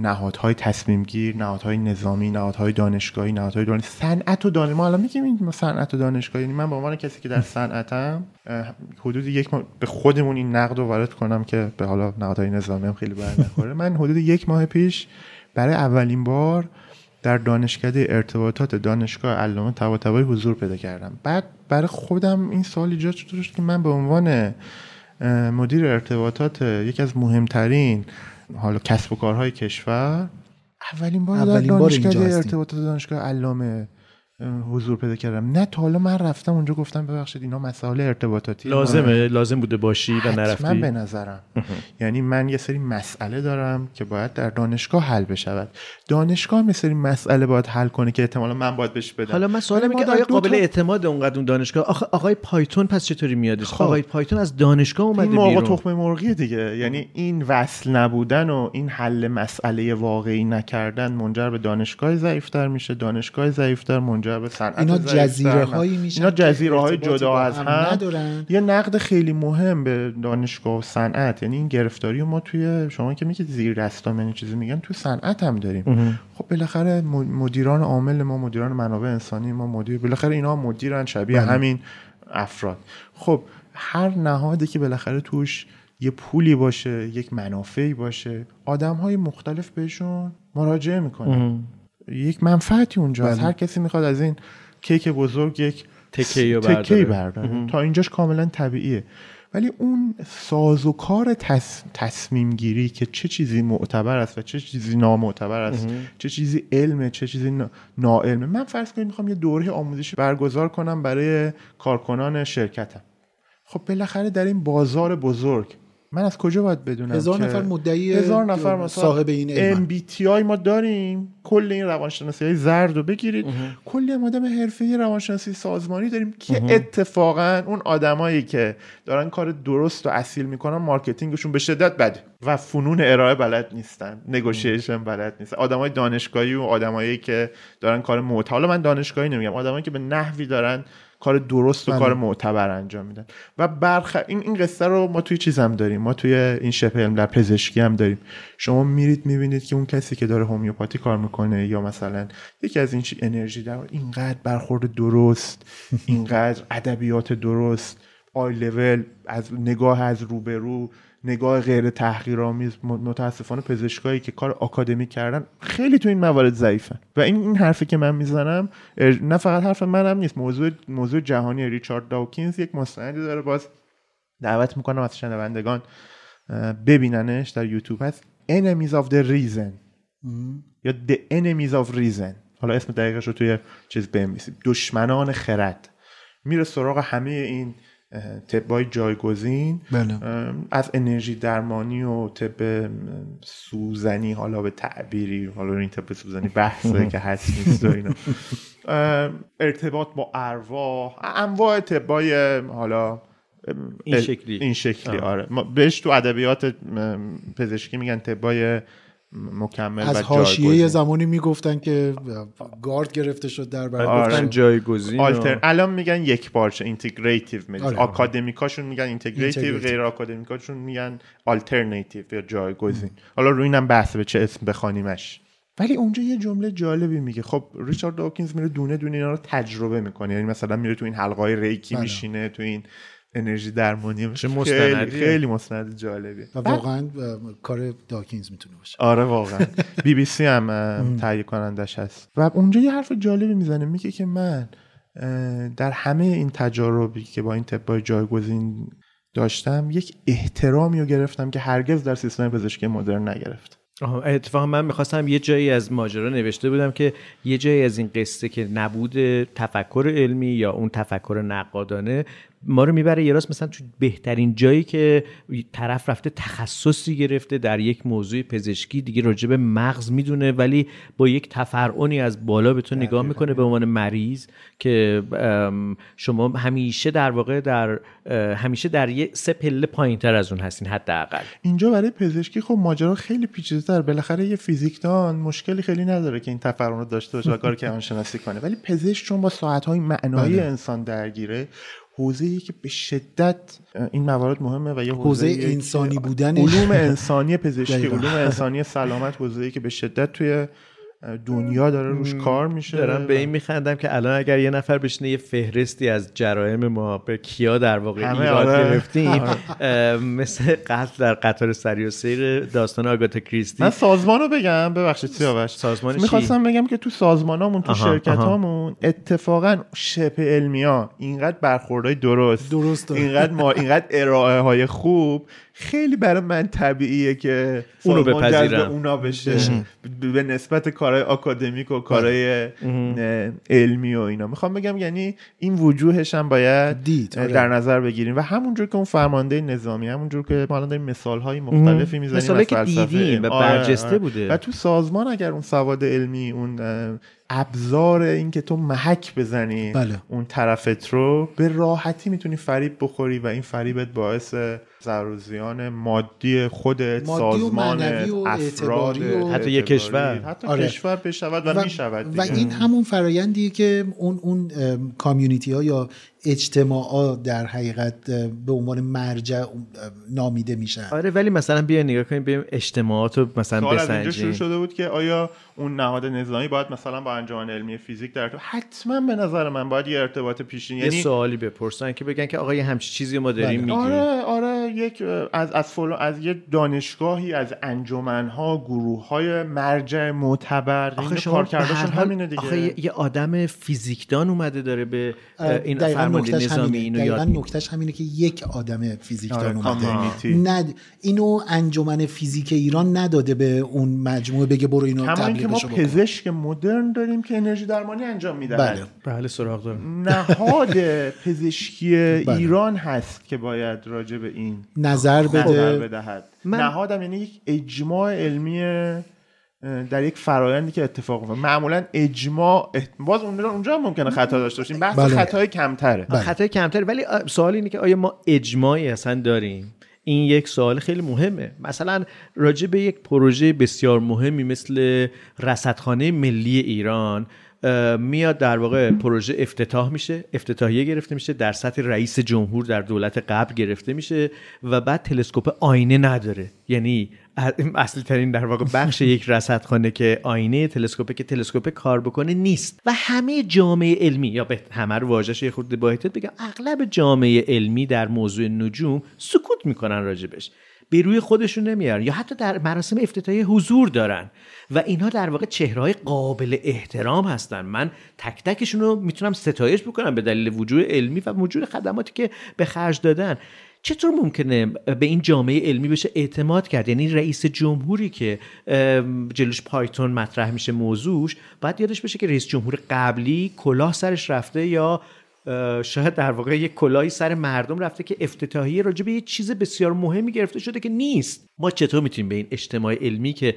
نهادهای تصمیم گیر نهادهای نظامی نهادهای دانشگاهی نهادهای دانش صنعت و دانش ما الان میگیم این صنعت و دانشگاهی. یعنی من به عنوان کسی که در صنعتم حدود یک ماه به خودمون این نقد رو وارد کنم که به حالا نهادهای نظامی هم خیلی بر نخوره من حدود یک ماه پیش برای اولین بار در دانشکده ارتباطات دانشگاه علامه طباطبایی حضور پیدا کردم. بعد برای خودم این سوال ایجاد شد که من به عنوان مدیر ارتباطات یکی از مهمترین حالا کسب و کارهای کشور. اولین بار اولین در دانشگاه ارتباطات دانشگاه علامه حضور پیدا کردم. نه تا حالا من رفتم اونجا گفتم ببخشید اینا مسائل ارتباطاتی. لازمه لازم بوده باشی و نرفتی. من به نظرم. یعنی من یه سری مسئله دارم که باید در دانشگاه حل بشود. دانشگاه هم یه سری مسئله باید حل کنه که احتمالا من باید بهش بدم. حالا من سوالم اینه آیا قابل تا... اعتماد اونقدر اون دانشگاه؟ آخه آقای پایتون پس چطوری میادش خب. آقای پایتون از دانشگاه اومده این بیرون. تخم مرغی دیگه. یعنی این وصل نبودن و این حل مسئله واقعی نکردن منجر به دانشگاه ضعیفتر میشه دانشگاه ضعیفتر منجر به صنعت اینا جزیره هایی میشن اینا جزیره های جدا از هم, ندارن. یه نقد خیلی مهم به دانشگاه و صنعت یعنی این گرفتاری ما توی شما که میگید زیر دستام یعنی چیزی میگن تو صنعت هم داریم. خب بالاخره مدیران عامل ما مدیران منابع انسانی ما مدیر بالاخره اینا مدیرن شبیه بله. همین افراد. خب هر نهادی که بالاخره توش یه پولی باشه یک منافعی باشه آدم های مختلف بهشون مراجعه می‌کنن. یک منفعتی اونجا بله. هر کسی می‌خواد از این کیک بزرگ یک تکه برداره. تا اینجاش کاملا طبیعیه. ولی اون سازوکار تص... تصمیم گیری که چه چیزی معتبر است و چه چیزی نامعتبر است چه چیزی علمه چه چیزی ناعلمه. من فرض کنید می‌خوام یه دوره آموزشی برگزار کنم برای کارکنان شرکتم. خب بالاخره در این بازار بزرگ من از کجا باید بدونم هزار نفر مدعی هزار نفر مثلا صاحب این علمایی ما داریم. کل این روانشناسی های زرد رو بگیرید. کلی آدم حرفه‌ای روانشناسی سازمانی داریم که اتفاقا اون آدمایی که دارن کار درست و اصیل می‌کنن marketing شون به شدت بده. و فنون ارائه بلد نیستن. نگوشیشن بلد نیستن. آدمای دانشگاهی و آدمایی که دارن کار معتاد من دانشگاهی نمیگم. آدمایی که به نحوی دارن کار درست و بله. کار معتبر انجام میدن. و برخ این این قصه رو ما توی چیز هم داریم. ما توی این شبه علم در پزشکی هم داریم. شما میرید می‌بینید که اون کسی که داره هومیوپاتی کار می‌کنه یا مثلا یکی از این چی انرژی در اینقدر برخورد درست اینقدر ادبیات درست آی لول از نگاه از روبرو نگاه غیر تحقیرآمیز متاسفانه پزشکایی که کار آکادمی کردن خیلی تو این موارد ضعیفن. و این این حرفی که من می‌زنم نه فقط حرف منم نیست. موضوع موضوع جهانی ریچارد داوکینز یک مستندی داره. باز دعوت می‌کنم از شنوندگان ببیننش در یوتیوب. هست enemies of the reason. یا the enemies of reason. حالا اسم دقیقش رو توی چیز بنویسید. دشمنان خرد. میره سراغ همه این طبای جایگزین بله. از انرژی درمانی و طب سوزنی حالا به تعبیری حالا این طب سوزنی بحثه که هست نیست و اینا. ارتباط با ارواح انواع طبای حالا این شکلی. این شکلی آره. بهش تو ادبیات پزشکی میگن طبای مکمل از حاشیه یه زمانی می‌گفتن که گارد گرفته شد در برای آره. گفتن جایگزین alter... الان میگن یک پارچه integrative آره. آکادمیکاشون میگن integrative غیر آکادمیکاشون میگن آلترناتیو یا جایگزین. حالا روی اینم بحث به چه اسم بخوانیمش. ولی اونجا یه جمله جالبی میگه. خب ریچارد داکینز میره دونه دونه اینا رو تجربه می‌کنه. یعنی مثلا میره تو این حلقه های ریکی بله. میشینه تو این انرژی درمانی چه مستندی خیلی مستند جالبیه. و واقعا کار داکینز می‌تونه باشه. آره واقعا. بی بی سی هم تهیه کنندش هست. و اونجا یه حرف جالبی می‌زنه میگه که من در همه این تجاربی که با این طبای جایگزین داشتم یک احترامی رو گرفتم که هرگز در سیستم پزشکی مدرن نگرفت. اتفاقا من می‌خواستم یه جایی از ماجرا نوشته بودم که یه جایی از این قصه که نبود تفکر علمی یا اون تفکر نقادانه ما رو می‌بره یه راست مثلا تو بهترین جایی که طرف رفته تخصصی گرفته در یک موضوع پزشکی دیگه راجع به مغز می‌دونه ولی با یک تفرعنی از بالا به تو نگاه می‌کنه به عنوان مریض که شما همیشه در واقع در همیشه در یه سه پله پایینتر از اون هستین حداقل. اینجا برای پزشکی خب ماجرا خیلی پیچیده‌تر. بالاخره یه فیزیکدان مشکلی خیلی نداره که این تفرعن رو داشته باشه و کار که شناسی کنه. ولی پزشک چون با ساعت‌های معنایی بله. انسان درگیره حوزه ای که به شدت این موارد مهمه و یه حوزه, حوزه انسانی بودن علوم انسانی پزشکی علوم انسانی سلامت حوزه ای که به شدت توی دنیا داره روش کار میشه. دارم به این میخندم که الان اگر یه نفر بشینه یه فهرستی از جرایم ما به کیا در واقع ایراد آره. گرفتیم آره. مثل قتل در قطار سری و سیر داستان آگاتا کریستی. من سازمان رو بگم. ببخشید سیاوش. سازمان می‌خواستم بگم که تو سازمانامون تو شرکت هامون اتفاقا شبه علمی ها اینقدر برخوردهای درست درست اینقدر ما اینقدر ارائه های خوب خیلی برای من طبیعیه که اونو بپذیرم. اونا بشه. به نسبت کارهای آکادمیک و کارهای علمی و اینا. می‌خوام بگم یعنی این وجوهش هم باید دید آره. در نظر بگیریم. و همونجور که اون فرمانده نظامی همونجور که ما داریم مثال های مختلفی می‌زنیم مثالی که دیدیم و آره، برجسته آره. بوده. و تو سازمان اگر اون سواد علمی اون ابزار اینکه تو محک بزنی بله. اون طرفت رو به راحتی می‌تونی فریب بخوری و این فریبت باعث ضروزیان مادی خودت مادی سازمان و افراد و حتی یک کشور حتی آره. کشور بشود و, و می‌شود و این همون فرایندیه که اون اون کامیونیتی ها یا اجتماعات در حقیقت به عنوان مرجع نامیده میشن. آره ولی مثلا بیا نگاه کنیم ببینیم اجتماعات رو مثلا بسنجیم. شروع شده بود که آیا اون نهاد نظامی باید مثلا با انجمن علمی فیزیک در تو حتما به نظر من باید یه ارتباط پیشین یعنی یه سوالی بپرسن که بگن که آقا یه همچی چیزی ما داریم بله. میگیم. آره آره. یک از از فلو از یه دانشگاهی از انجمنها گروه های مرجع معتبر آخه شما همینه دیگه. آخه یه آدم فیزیکدان اومده داره به این فرمانده نظامی اینو یاد نکتهش همینه که یک آدم فیزیکدان آره، اومده. نه اینو انجمن فیزیک ایران نداده به اون مجموعه بگه برو اینو که ما پزشک مدرن داریم که انرژی درمانی انجام میدن. بله. بله سراغ دارم. نهاد پزشکی بله. ایران هست که باید راجع به این نظر بده. بدهد. من... نهادم یعنی یک اجماع علمی در یک فرایندی که اتفاق افتاد. معمولا اجماع باز اونجا ممکنه خطا داشته باشیم. بحث بله. خطای کمتره. بله. خطای کمتره ولی سوال اینه که آیا ما اجماعی اصلا داریم؟ این یک سوال خیلی مهمه. مثلا راجع به یک پروژه بسیار مهمی مثل رصدخانه ملی ایران میاد در واقع پروژه افتتاح میشه افتتاحیه گرفته میشه در سطح رئیس جمهور در دولت قبل گرفته میشه و بعد تلسکوپ آینه نداره. یعنی اصلی ترین در واقع بخش یک رصدخانه که آینه تلسکوپ که تلسکوپ کار بکنه نیست. و همه جامعه علمی یا به همه رو واژه‌اش یه خورده بگم اغلب جامعه علمی در موضوع نجوم سکوت می‌کنن راجبش. به روی خودشون نمیارن. یا حتی در مراسم افتتاحیه حضور دارن. و اینها در واقع چهرهای قابل احترام هستن. من تک تکشون رو می‌تونم ستایش بکنم به دلیل وجود علمی و وجود خدماتی که به خرج دادن. چطور ممکنه به این جامعه علمی بشه اعتماد کرد؟ یعنی رئیس جمهوری که جلوش پایتون مطرح میشه موضوعش باید یادش بشه که رئیس جمهور قبلی کلاه سرش رفته یا شاید در واقع یک کلاهی سر مردم رفته که افتتاحیه راجع به یه چیز بسیار مهمی گرفته شده که نیست. ما چطور می‌تونیم به این اجتماع علمی که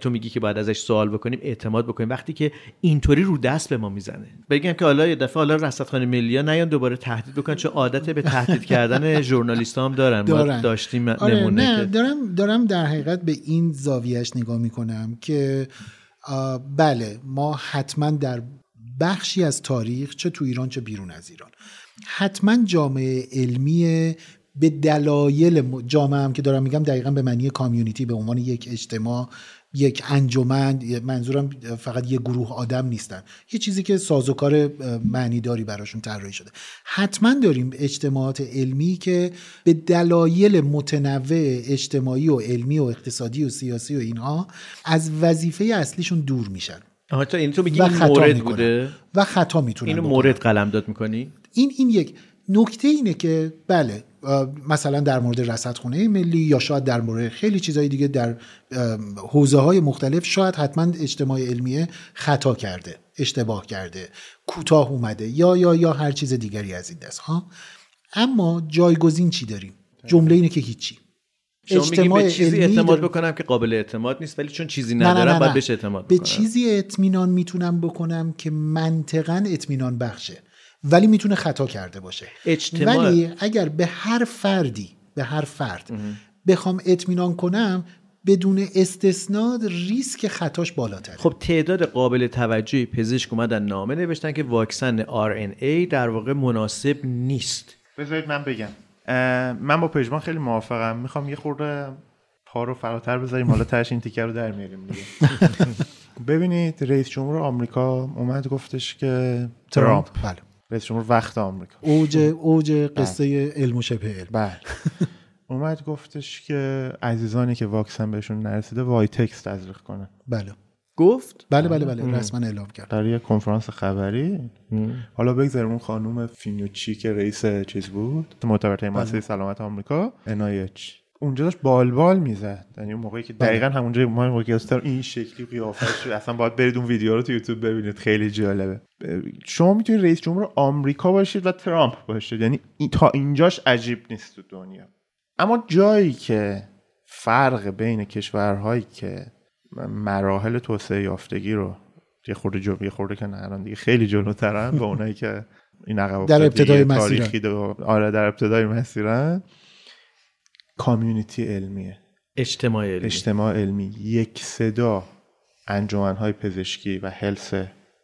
تو میگی که باید ازش سوال بکنیم اعتماد بکنیم وقتی که اینطوری رو دست به ما می‌زنه؟ بگم که حالا یه دفعه حالا رصدخانه ملی نیان دوباره تهدید بکنن چون عادت به تهدید کردن ژورنالیست هم دارن, دارن. داشتیم آره نمونه نه دارم دارم در حقیقت به این زاویهش نگاه می‌کنم که بله ما حتما در بخشی از تاریخ چه تو ایران چه بیرون از ایران. حتما جامعه علمی به دلایل جامعه هم که دارم میگم دقیقا به معنی کامیونیتی به عنوان یک اجتماع یک انجمن منظورم فقط یه گروه آدم نیستن. یه چیزی که سازوکار معنیداری براشون طراحی شده. حتما داریم اجتماعات علمی که به دلایل متنوع اجتماعی و علمی و اقتصادی و سیاسی و اینها از وظیفه اصلیشون دور میشن. آها تو این تو میگی این مورد بوده؟ و خطا می‌تونن اینو مورد قلم داد می‌کنی؟ این این یک نکته اینه که بله مثلا در مورد رصدخونه ملی یا شاید در مورد خیلی چیزهای دیگه در حوزه های مختلف شاید حتما اجتماع علمیه خطا کرده اشتباه کرده کوتاه اومده یا یا یا هر چیز دیگری از این دست ها؟ اما جایگزین چی داریم؟ جمله اینه که هیچی. اجتماع به چیزی اعتماد بکنم که قابل اعتماد نیست ولی چون چیزی ندارم نه باید بهش اعتماد به چیزی اطمینان می‌تونم بکنم که منطقا اطمینان بخشه ولی می‌تونه خطا کرده باشه. اجتماع... ولی اگر به هر فردی به هر فرد بخوام اطمینان کنم بدون استثناد ریسک خطاش بالاتره. خب تعداد قابل توجهی پزشک اومدن نامه نوشتن که واکسن RNA در واقع مناسب نیست. بذارید من بگم. من با پژمان خیلی موافقم. می‌خوام یه خورده پا رو فراتر بذاریم. حالا ترش این تیکر رو در میاریم دیگه. ببینید رئیس جمهور آمریکا اومد گفتش که ترامپ. بله. رئیس جمهور وقت آمریکا. اوج اوج قصه علم و شبه علم. بله. اومد گفتش که عزیزانی که واکسن بهشون نرسیده وای تکست تزریق کنن بله. گفت؟ بله بله بله رسما اعلام کرد. در یه کنفرانس خبری. حالا بگذاریم اون خانم فینوچی که رئیس چیز بود. معتبرترین مؤسسه سلامت آمریکا. NIH اونجا داشت بالبال می‌زد. یعنی اون موقعی که دقیقا همونجا ما موقعی این شکلی قیافش اصلا باید برید اون ویدیو رو تو یوتیوب ببینید. خیلی جالبه. شما می‌تونید رئیس جمهور آمریکا باشید و ترامپ باشید. یعنی تا اینجاش عجیب نیست تو دنیا. اما جایی که فرق بین کشورهایی که مراحل توسعه یافتگی رو یه خورده جو یه خورده که نه دیگه خیلی جلوترن به اونایی که این عقب در ابتدای تاریخی آره در ابتدای مسیرن. کامیونیتی علمیه. اجتماع علمی. اجتماع علمی. یک صدا انجمنهای پزشکی و هلس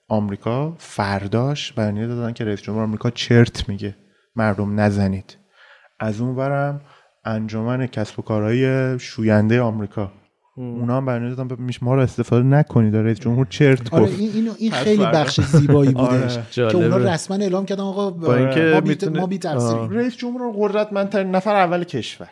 آمریکا فرداش بیانیه دادن که رئیس جمهور آمریکا چرت میگه. مردم نزنید. از اون برم انجمن کسب و کارهای شوینده آمریکا. اونا هم بیانیه دادن میش ما رو استفاده نکنید رئیس جمهور چرت آره گفت. این این خیلی بخش زیبایی بودش که اونا رسما اعلام کردن آقا با اینکه ما, بی... می‌تونه... ما رئیس جمهور قدرتمندترین نفر اول کشور.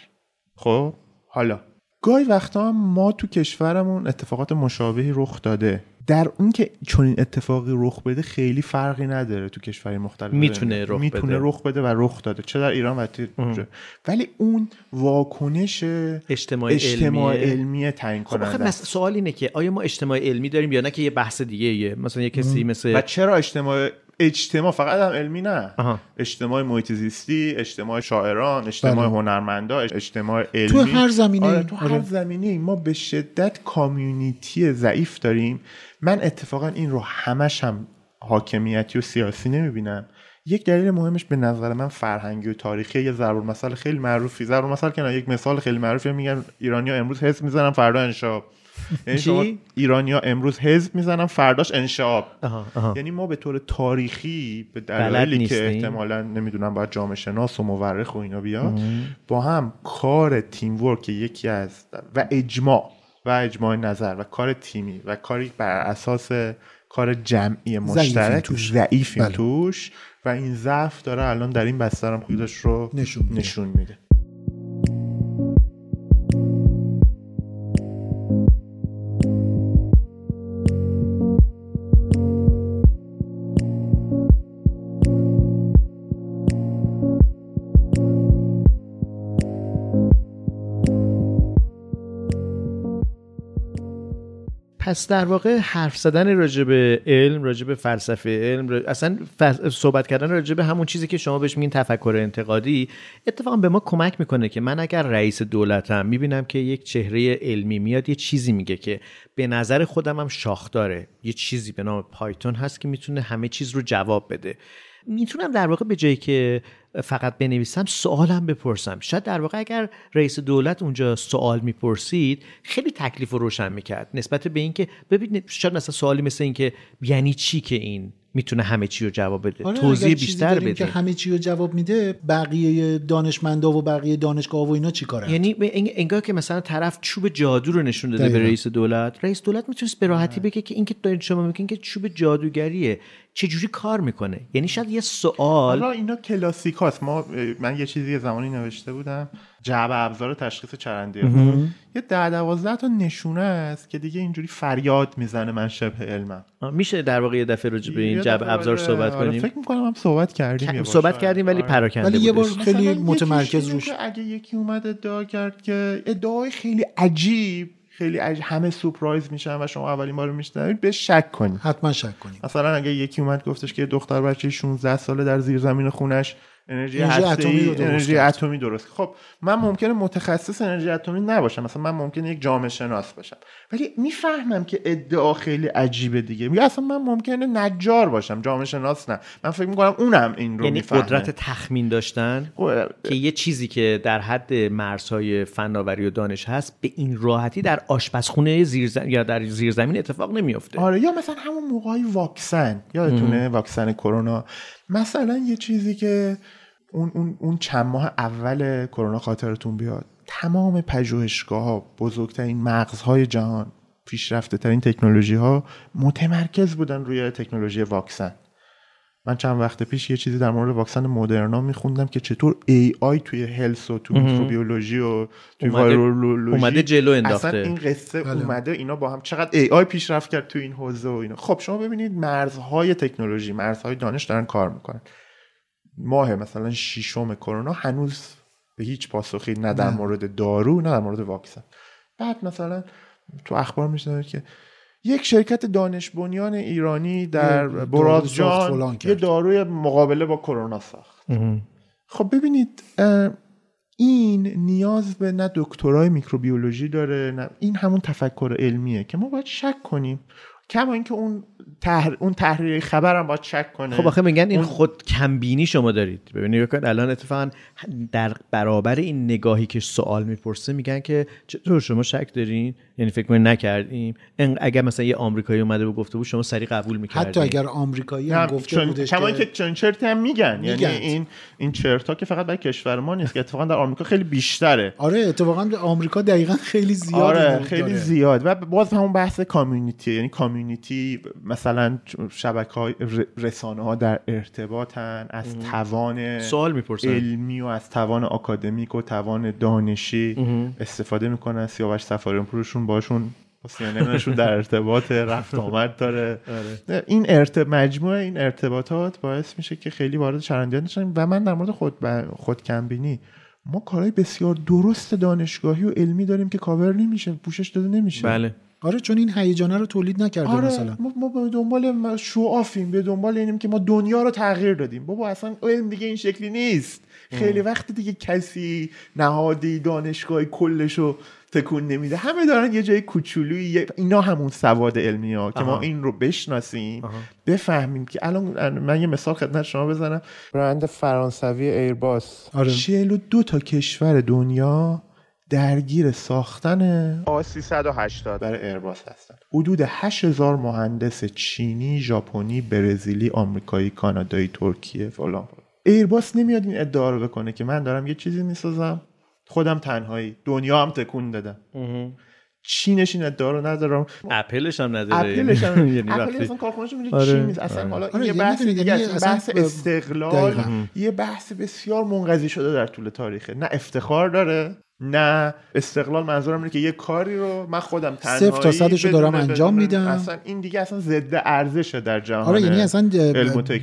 خب؟ حالا. گاهی وقتا هم ما تو کشورمون اتفاقات مشابهی رخ داده. در اون که چون این اتفاقی رخ بده خیلی فرقی نداره تو کشورهای مختلف. می‌تونه رخ می‌تونه بده. رخ بده و رخ داده. چه در ایران و ولی اون واکنش اجتماع, اجتماع علمیه. علمی تعیین خب کننده آخه سوال اینه که آیا ما اجتماع علمی داریم یا نه که یه بحث دیگه ایه؟ مثلا یه کسی مثل و چرا اجتماع اجتماع فقط هم علمی نه. آها. اجتماع محیط زیستی اجتماع شاعران اجتماع بله. هنرمندا اجتماع علمی. تو هر زمینه آره تو هر آره. زمینه ما به شدت کامیونیتی ضعیف داریم. من اتفاقا این رو همش هم حاکمیتی و سیاسی نمی‌بینم. یک دلیل مهمش به نظر من فرهنگی و تاریخی یه ضرب المثل خیلی معروفی. ضرب المثل که نه، یک مثال خیلی معروفی میگن ایرانیا امروز حزب می‌زنن فردا انشاب یعنی؟ شما ایرانیا امروز حزب می‌زنن فرداش انشاب. یعنی ما به طور تاریخی به دلایلی. که احتمالا نمی‌دونم باید جامعه شناس و مورخ و اینا بیاد با هم کار تیم ورک یکی از و اجماع. و اجماع نظر و کار تیمی و کاری بر اساس کار جمعی مشترک توش. ضعیفیم بله. توش و این ضعف داره الان در این بستر هم خودش رو نشون میده. نشون میده پس در واقع حرف زدن راجع علم راجع فلسفه علم اصلا صحبت کردن راجع همون چیزی که شما بهش میگین تفکر انتقادی اتفاقا به ما کمک می‌کنه که من اگر رئیس دولتم می‌بینم که یک چهره علمی میاد یه چیزی میگه که به نظر خودم هم شاخ داره یه چیزی به نام پایتون هست که می‌تونه همه چیز رو جواب بده. می‌تونم در واقع به جایی که فقط بنویسم سوالم بپرسم. شاید در واقع اگر رئیس دولت اونجا سوال می‌پرسید خیلی تکلیف رو روشن می‌کرد. نسبت به اینکه ببینید شاید مثلا سوالی مثل اینکه یعنی چی که این می‌تونه همه چی رو جواب بده. آره توضیح بیشتر بده. که همه چی رو جواب میده بقیه دانشمندا و بقیه دانشگاه و اینا چیکارن یعنی انگار که مثلا طرف چوب جادو رو نشون داده به رئیس دولت. رئیس دولت می‌تونست به راحتی بگه که اینکه دارید شما میگین که چوب جادوگریه. چجوری کار می‌کنه؟ یعنی شاید یه سوال حالا اینا کلاسیکاست. ما من یه چیزی زمانی نوشته بودم. جعب ابزار تشخیص چرندی یه ده دوازده تا نشونه است که دیگه اینجوری فریاد می‌زنه من شبه علمم. میشه در واقع یه دفعه راجع به این جعب ابزار صحبت آره، کنیم؟ فکر می‌کنم هم صحبت کردیم صحبت کردیم ولی آره. پراکنده ولی یه بار خیلی متمرکز روش. اگه یکی اومد ادعا کرد که ادعای خیلی عجیب خیلی عج... همه سورپرایز میشن و شما اولین بار میشنوید به شک کنید. حتما شک کنید. مثلا اگه یکی اومد گفتش که دختر بچه 16 ساله در زیر زمین خونش انرژی اتمی درست انرژی اتمی درست خب من ممکنه متخصص انرژی اتمی نباشم مثلا من ممکنه یک جامعه شناس باشم. ولی می‌فهمم که ادعا خیلی عجیبه دیگه. میگه اصلا من ممکنه نجار باشم جامعه شناس نه. من فکر می‌کنم اونم این رو یعنی قدرت تخمین داشتن خب، که یه چیزی که در حد مرزهای فناوری و دانش هست به این راحتی در آشپزخونه زیر یا در زیرزمین اتفاق نمیفته آره یا مثلا همون موقعی واکسن. یادتونه واکسن کرونا؟ مثلا یه چیزی که اون, اون, اون چند ماه اول کرونا خاطرتون بیاد تمام پژوهشگاه ها بزرگترین مغزهای جهان پیشرفته ترین تکنولوژی ها متمرکز بودن روی تکنولوژی واکسن. من چند وقت پیش یه چیزی در مورد واکسن مدرنا میخوندم که چطور ای آی توی هلس و تو میکروبیولوژی و توی وایرولوژی اومده جلو انداخته. اصلا این قصه بله. اومده اینا با هم چقدر ای آی پیشرفت کرد تو این حوزه و اینا. خب شما ببینید مرزهای تکنولوژی مرزهای دانش دارن کار می‌کنن. ماه مثلا ششم کرونا هنوز به هیچ پاسخی نه در مورد دارو نه در مورد واکسن. بعد مثلا تو اخبار میشنوید که یک شرکت دانش بنیان ایرانی در برادجان یه داروی مقابله با کرونا ساخت. خب ببینید این نیاز به نه دکترای میکروبیولوژی داره نه این همون تفکر علمیه که ما باید شک کنیم. کما اینکه اون تحر... اون تحریر خبرم باید چک کنه. خب آخه میگن این خود کمبینی شما دارید. ببینید الان اتفاقا در برابر این نگاهی که سوال می‌پرسه میگن که چطور شما شک دارین؟ یعنی فکر کنید نکردیم. اگر مثلا یه آمریکایی اومده و گفته بود شما سری قبول می‌کردین حتی اگر آمریکایی هم گفته چون... بودش کما که چون چرتی هم میگن. یعنی این این چرتا که فقط برای کشور ما نیست که اتفاقا در آمریکا خیلی بیشتره. آره اتفاقا آمریکا دقیقا خیلی زیاد آره خیلی زیاد. و باز همون بحث کامیونیتی یعنی کامیونیتی مثلا شبکه های رسانه ها در ارتباطن از توان سوال می‌پرسن. علمی و از توان آکادمیک و توان دانشی استفاده می‌کنن سیاوش سفاریان باشون سینمشون در ارتباط رفت آمد داره. آره. این ارتب... مجموعه این ارتباطات باعث میشه که خیلی وارد چرندیات نشن و من در مورد خود خود کمبینی ما کارهای بسیار درست دانشگاهی و علمی داریم که کاور نمیشه پوشش داده نمیشه. بله. آره چون این هیجانه رو تولید نکرده آره مثلا. ما, ما به دنبال شوافیم به دنبال اینیم که ما دنیا رو تغییر دادیم. بابا اصلا علم دیگه این شکلی نیست. خیلی وقت دیگه کسی نهادی دانشگاهی کلشو تکون نمیده. همه دارن یه جای کوچولویی اینا همون سواد علمی ها که ما این رو بشناسیم بفهمیم که الان من یه مثال خدمت شما بزنم. برند فرانسوی ایرباس. آره. 42 تا کشور دنیا درگیر ساختن A380 برای ایرباس هستن. حدود 8000 مهندس چینی، ژاپنی، برزیلی، آمریکایی، کانادایی، ترکیه فلان. ایرباس نمیاد این ادعا رو بکنه که من دارم یه چیزی می‌سازم. خودم تنهایی. دنیا هم تکون دادم. چینش این ادعا رو ندارم. اپلش هم نداره. اپلش هم یعنی اپل اصلا کارخونهش میره آره. چین نیست اصلا حالا آره. یه بحث دیگه یعنی بحث استقلال یه بحث بسیار منقضی شده در طول تاریخه. نه افتخار داره نه استقلال. منظورم اینه که یه کاری رو من خودم تنهایی صفر تا صدش رو دارم انجام میدم. اصلا این دیگه اصلا ضد ارزشه در جهان آره یعنی اصلا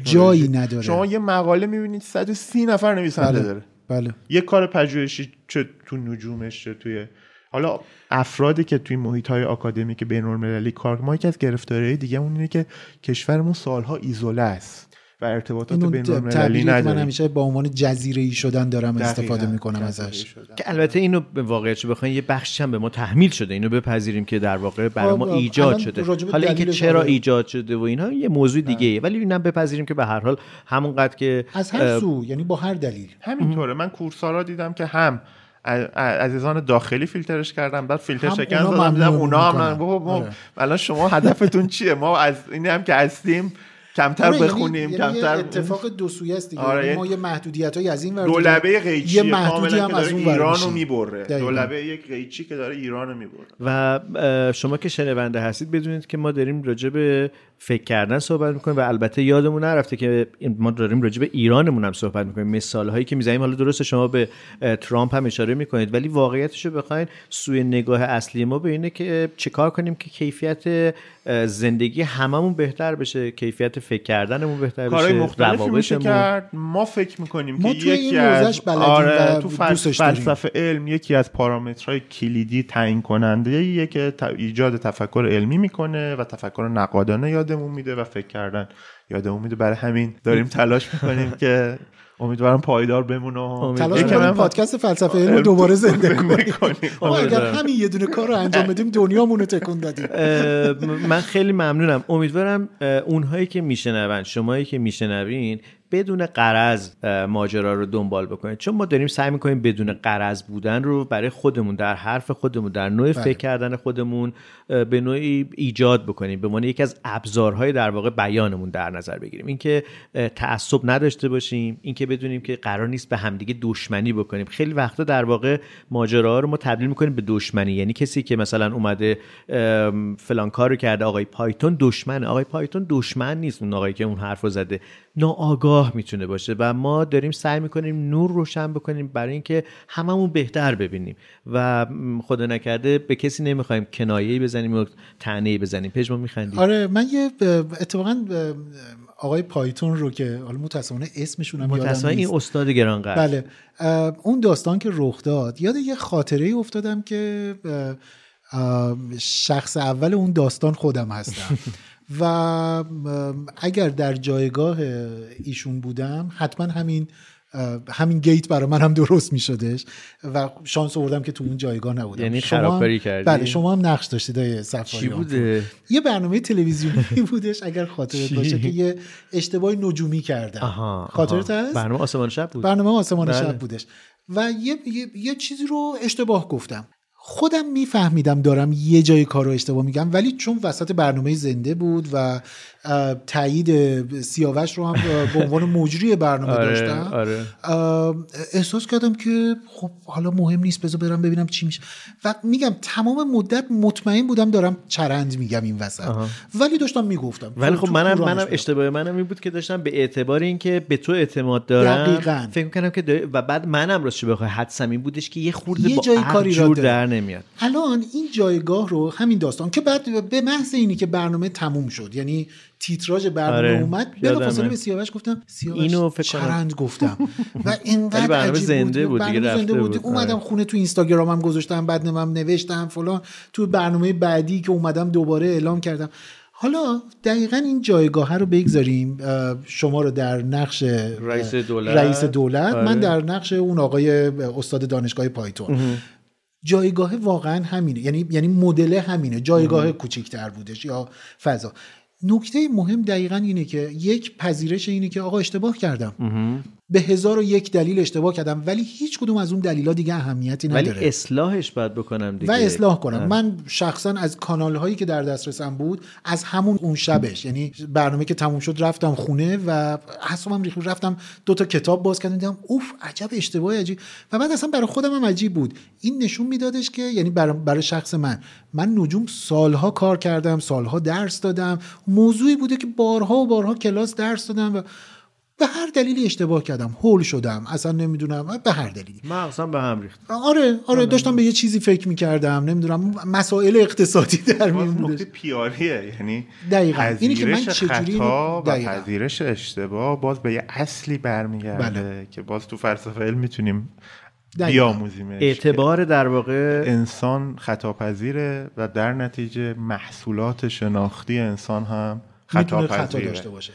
جایی نداره. شما یه مقاله می‌بینید 130 نفر نویسنده بله. داره. بله. یه کار پژوهشی چه تو نجومش چه توی حالا افرادی که توی محیط های آکادمیک بین المللی کار ما یکی از گرفتاری دیگه اون اینه که کشورمون سالها ایزوله است. و ارتباطات اینو بین المللی که من نداریم همیشه با عنوان جزیره ای شدن دارم استفاده می‌کنم ازش. که البته اینو به واقعیت رو بخواین یه بخشش هم به ما تحمیل شده اینو بپذیریم که در واقع برای ما ایجاد شده حالا اینکه چرا. ایجاد شده و اینها یه موضوع دیگه ایه. ولی اینم بپذیریم که به هر حال همونقدر که از هر سو یعنی با هر دلیل همینطوره من کورسارا دیدم که هم عزیزان داخلی فیلترش کردم بعد فیلتر شکن اونا زدم دیدم ممنوع اونا هم آره. الان شما هدفتون چیه ما از اینی هم که هستیم کمتر آره، یعنی- بخونیم یعنی یه کمتر اتفاق دو سویه است دیگه آره، یعنی ما یه محدودیت های از این ور دولبه یه قیچی محدودی کاملا هم که از داره اون ور ایران رو میشیم. می‌بره. دولبه یک قیچی که داره ایران رو می‌بره و شما که شنونده هستید بدونید که ما داریم راجع به فکر کردن صحبت می‌کنیم و البته یادمون نرفته که این- ما داریم راجع به ایرانمون هم صحبت می‌کنیم مثال هایی که می‌زنیم حالا درسته شما به ترامپ هم اشاره می‌کنید ولی واقعیتش رو بخواین سوی نگاه اصلی ما به اینه که چیکار کنیم که کیفیت زندگی هممون بهتر بشه کیفیت فکر کردنمون بهتر کارهای بشه مختلفی میشه. کرد ما فکر می‌کنیم ما که توی یکی این از آره تو. فلسفه علم یکی از پارامترهای کلیدی تعیین کننده یه که ایجاد تفکر علمی می‌کنه و تفکر نقادانه یادمون میده و فکر کردن یادمون میده برای همین داریم تلاش می‌کنیم که امیدوارم پایدار بمونه و. تلاش هم پادکست فلسفه علم رو علم دوباره زنده کنیم کنیم. اگر امیدوارم. همین یه دونه کار رو انجام بدیم دنیامون رو تکون دادیم من خیلی ممنونم امیدوارم اونهایی که میشنون شمایی که میشنوین بدون قرض ماجرا رو دنبال بکنید چون ما داریم سعی می‌کنیم بدون قرض بودن رو برای خودمون در حرف خودمون در نوع بله. فکر کردن خودمون به نوعی ایجاد بکنیم. به عنوان یکی از ابزارهای در واقع بیانمون در نظر بگیریم. اینکه تعصب نداشته باشیم اینکه بدونیم که قرار نیست به همدیگه دشمنی بکنیم. خیلی وقتا در واقع ماجراها رو ما تبدیل می‌کنیم به دشمنی. یعنی کسی که مثلا اومده فلان کار رو کرده آقای پایتون دشمنه. آقای پایتون دشمن نیست اون آقایی که اون حرف رو زده. ناآگاه می‌تونه باشه و ما داریم سعی می‌کنیم نور روشن بکنیم برای اینکه هممون بهتر ببینیم. و خدا نکرده به کسی نمی‌خوایم کنایه‌ای بزنیم و طعنه‌ای بزنیم. پژمان میخندیم آره من یه اتفاقا آقای پایتون رو که حالا متاسفانه اسمشون هم یادم متاسفانه این استاد گرانقدر بله. اون داستان که رخ داد یاد یه خاطره ای افتادم که شخص اول اون داستان خودم هستم. و اگر در جایگاه ایشون بودم حتما همین همین گیت برای من هم درست می شدش و شانس آوردم که تو اون جایگاه نبودم یعنی شما خرابکاری کردی؟ بله شما هم نقش داشتید های چی سفاریان بوده یه برنامه تلویزیونی بودش اگر خاطرت چی؟ باشه که یه اشتباه نجومی کردم خاطرت. هست برنامه آسمان شب بود برنامه آسمان بله. شب بودش و یه, یه،, یه چیزی رو اشتباه گفتم خودم میفهمیدم دارم یه جای کار رو اشتباه میگم ولی چون وسط برنامه زنده بود و تایید سیاوش رو هم به عنوان مجری برنامه آره، داشتم آره. احساس کردم که خب حالا مهم نیست بذار برم ببینم چی میشه و میگم تمام مدت مطمئن بودم دارم چرند میگم این وسط ولی داشتم می‌گفتم ولی خب منم منم. اشتباه منم این بود که داشتم به اعتبار اینکه به تو اعتماد دارم دقیقاً. فکر می‌کنم که و بعد منم راستش بخوای حدسم این بودش که یه خورده یه با جای کاری را. در نمیاد الان این جایگاه رو همین داستان که بعد به محض اینی که برنامه تموم شد یعنی تیتراژ برنامه آره، اومد یادمه. بلافاصله به سیاوش گفتم سیاوش اینو. چرند گفتم و اینقدر برنامه عجیب زنده بود، دیگه برنامه رفته زنده بود. بود. اومدم آره. خونه تو اینستاگرامم گذاشتم بعد نمم نوشتم فلان تو برنامه بعدی که اومدم دوباره اعلام کردم حالا دقیقا این جایگاه رو بگذاریم شما رو در نقش رئیس دولت. رئیس دولت آره. من در نقش اون آقای استاد دانشگاه پایتون جایگاه واقعا همینه. یعنی یعنی مدل همینه. جایگاه کوچیکتر بودش یا فضا. نکته مهم دقیقا اینه که یک پذیرش اینه که آقا اشتباه کردم. به هزار و یک دلیل اشتباه کردم ولی هیچ کدوم از اون دلیلا دیگه اهمیتی ولی نداره. اصلاحش باید بکنم دیگه. و اصلاح کنم. من شخصا از کانال هایی که در دسترسم بود از همون اون شبش یعنی برنامه که تموم شد رفتم خونه و حسابم ریخت. رفتم دو تا کتاب باز کردم دیدم اوف عجب اشتباه عجیب. و بعد اصلا برای خودم هم عجیب بود. این نشون میدادش که یعنی برای, برای شخص من من نجوم سالها کار کردم سالها درس دادم. موضوعی بوده که بارها و بارها کلاس درس دادم و به هر دلیلی اشتباه کردم هول شدم اصلا نمی‌دونم به هر دلیلی مغزم به هم ریخت آره آره داشتم به یه چیزی فکر می‌کردم نمی‌دونم مسائل اقتصادی در باز میون نکته بودش پیاریه یعنی دقیقاً. اینی که من پذیرش چجوری خطا و دقیقاً. پذیرش اشتباه باز به یه اصلی برمیگرده بله. که باز تو فلسفه علم می‌تونیم. بیاموزیمش اعتبار در واقع انسان خطاپذیره و در نتیجه محصولات شناختی انسان هم خطا خطاپذیره داشته باشه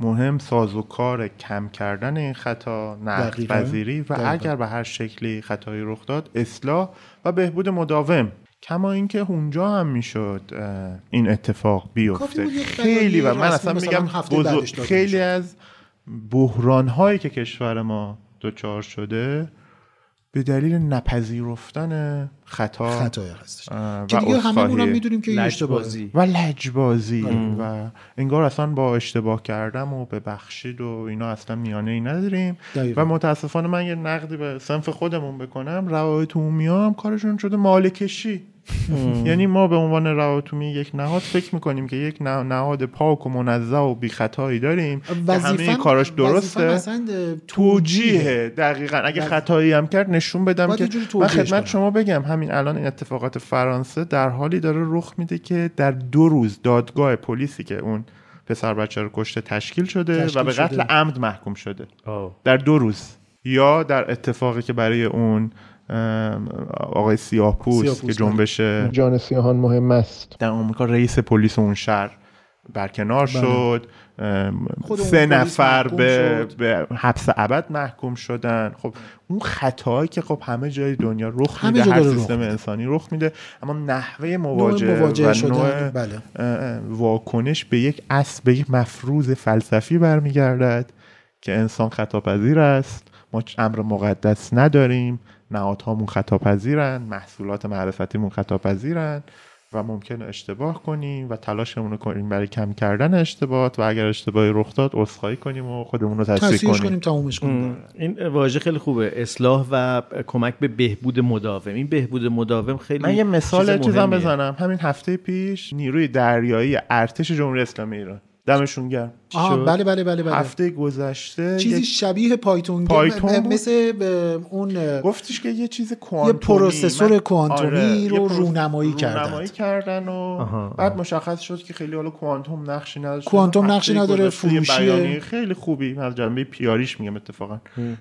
مهم سازوکار کم کردن این خطا نقد. پذیری و دقیقاً. اگر به هر شکلی خطایی رخ داد اصلاح و بهبود مداوم کما اینکه اونجا هم می‌شد این اتفاق بیفته خیلی و من اصلا میگم خیلی. از بحران هایی که کشور ما دچار شده به دلیل نپذیرفتن خطا. خطای هستش. که و دیگه هممون هم عذرخواهی. می‌دونیم که لجبازی. و لجبازی. و انگار اصلا با اشتباه کردم و ببخشید و اینا اصلا میانه ای نداریم. دقیقاً. و متاسفانه من یه نقدی به صنف خودمون بکنم. روابط عمومی هم کارشون شده. مالکشی. یعنی ما به عنوان روابط عمومی یک نهاد فکر می‌کنیم که یک نه- نهاد پاک و منزه و بی خطایی داریم که همه این کاراش درسته اصلا توجیهه دقیقا اگه خطایی هم کرد نشون بدم که من خدمت. شما بگم همین الان این اتفاقات فرانسه در حالی داره رخ میده که در دو روز دادگاه پلیسی که اون پسر بچه رو کشته تشکیل شده تشکیل و به قتل. عمد محکوم شده آه. در دو روز یا در اتفاقی که برای اون آقای سیاه سیاه‌پوست، که بله. جنبش جان سیاهان مهم است در آمریکا رئیس پلیس اون شهر برکنار شد بله. اون سه نفر به, شد. به حبس ابد محکوم شدن خب اون خطایی که خب همه جای دنیا رخ همه میده هر سیستم. انسانی رخ میده اما نحوه مواجهه, مواجهه و نوع بله واکنش به یک اصل به یک مفروض فلسفی برمیگردد که انسان خطاپذیر است ما امر مقدس نداریم نهادهامون خطاپذیرن محصولات معرفتیمون خطاپذیرن و ممکنه اشتباه کنیم و تلاشمون رو کنیم برای کم کردن اشتباهات و اگر اشتباهی رخ داد عذرخواهی کنیم و خودمون رو تصحیح کنیم. کنیم تمومش کنیم. این واژه خیلی خوبه. اصلاح و کمک به بهبود مداوم. این بهبود مداوم خیلی من یه مثال چیز چیزم. بزنم. همین هفته پیش نیروی دریایی ارتش جمهوری اسلامی ایران. دمشون گرم. آها شد؟ بله بله بله بله هفته گذشته چیزی شبیه پایتون پایتون بود. مثل به اون گفتش که یه چیز کوانتومی پروسسور من- کوانتومی آره، رو یه پروس- رونمایی کردن. رونمایی کردن و آها، بعد مشخص شد که خیلی حالا کوانتوم نقشی نداره کوانتوم نقشی نداره، فروشی. خیلی خوبی از جنبه پیاریش میگم اتفاقا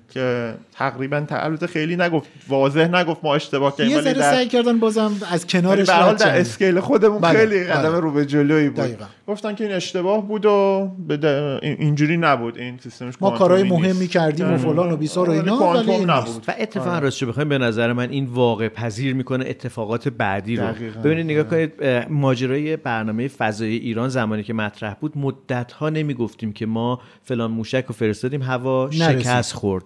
که تقریبا البته خیلی نگفت واضح نگفت ما اشتباه کردیم یه ولی ذره در سعی کردن بازم از کنارش به هر حال در. اسکیل خودمون بله، خیلی قدم بله. رو به جلویی بود دقیقاً. گفتن که این اشتباه بود و به اینجوری نبود این سیستمش ما کارهای. مهمی کردیم و فلان و بیسار و ولی اینا ولی این نبود. و اتفاقا راستش بخوایم به نظر من این واقع پذیر می‌کنه اتفاقات بعدی رو. ببینید نگاه کنید ماجرای برنامه فضای ایران زمانی که مطرح بود مدت ها نمی‌گفتیم که ما فلان موشک رو فرستادیم هوا. شکست خورد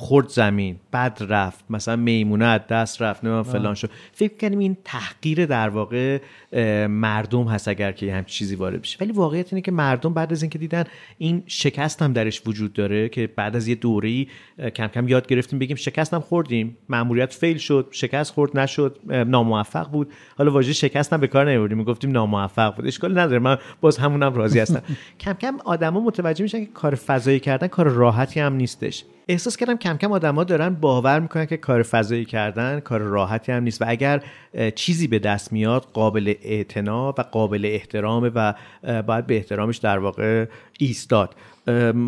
خورد زمین بد رفت مثلا میمونه از دست رفت نه فلان شد. فکر کنیم این تحقیر در واقع مردم هست اگر که همچین چیزی وارد بشه. ولی واقعیت اینه که مردم بعد از اینکه دیدن این شکست هم درش وجود داره که بعد از یه دوره‌ای کم کم یاد گرفتیم بگیم شکست هم خوردیم. ماموریت فیل شد شکست خورد نشد ناموفق بود. حالا واژه شکست هم به کار نمیبردیم می‌گفتیم ناموفق بود. اشکال نداره من باز همونم راضی هستم. کم کم آدما متوجه میشن که کار فضایی کردن کار راحتی هم نیستش. احساس کردم کم کم آدما دارن باور می‌کنن که کار فضایی کردن کار راحتی هم نیست و اگر چیزی به دست میاد قابل اعتنا و قابل احترامه و باید به احترامش در واقع ایستاد.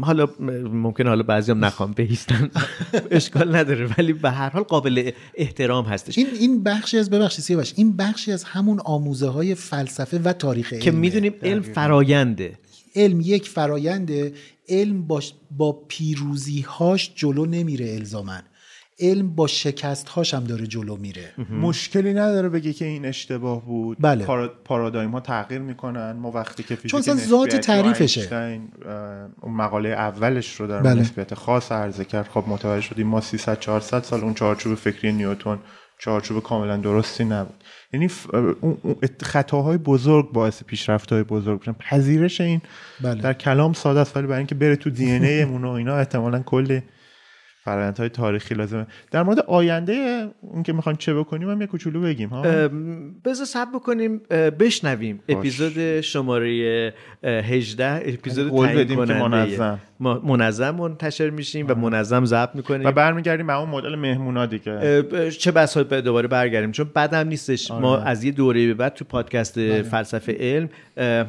حالا ممکن حالا بعضی هم نخوام بایستن. اشکال نداره ولی به هر حال قابل احترام هستش. این این بخشی از ببخشید سیاوش این بخشی از همون آموزه های فلسفه و تاریخ که علمه. می‌دونیم علم فراینده. علم یک فراینده علم با, با پیروزی هاش جلو نمیره الزامن علم با شکست هاش هم داره جلو میره مشکلی نداره بگه که این اشتباه بود بله. پارا- پارادایم ها تغییر می‌کنن ما وقتی که فیزیک چون ذات تعریفشه. اون مقاله اولش رو در بله. نسبیت خاص عرضه کرد خب متوجه شدیم ما 300 400 سال اون چارچوب فکری نیوتن چارچوب کاملا درستی نبود. یعنی خطاهای بزرگ باعث پیشرفت‌های بزرگ میشن. پذیرش این بله. در کلام ساده است ولی برای اینکه بره تو دی ان ایمون و اینا احتمالاً کلی فرآیندهای تاریخی لازمه. در مورد آینده اون که می‌خوان چه بکنیم هم یه کوچولو بگیم ها؟ بذار سب بکنیم بشنویم. اپیزود شماره اه، 18 اپیزود تعیین کننده. منظم. ما منتشر میشیم و منظم ضبط می‌کنیم. و برمیگردیم به اون مدل مهمونا دیگه. چه بسا دوباره برگردیم؟ چون بعدم نیستش. ما آره. از یه دوره به بعد تو پادکست فلسفه علم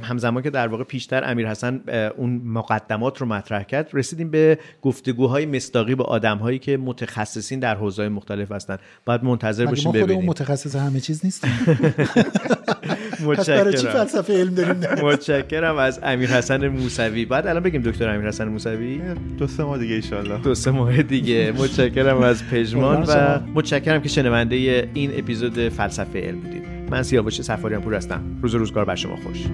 همزمان که در واقع پیشتر امیر حسن اون مقدمات رو مطرح کرد رسیدیم به گفتگوهای مستاقی با آدمهایی که متخصصین در حوزه‌های مختلف هستن. باید منتظر باشیم ما خودمون ببینیم. متخصص همه چیز نیستیم؟ پس متشکرم برای چی فلسفه علم داریم متشکرم. از امیر حسن موسوی. بعد الان بگیم دکتر امیر حسن موسوی؟ دو سه ماه دیگه ایشالله دو سه ماه دیگه. متشکرم از پژمان و متشکرم که شنونده این اپیزود فلسفه علم بودید. من سیاوش سفاریان پور هستم. روز و روزگار بر شما خوش.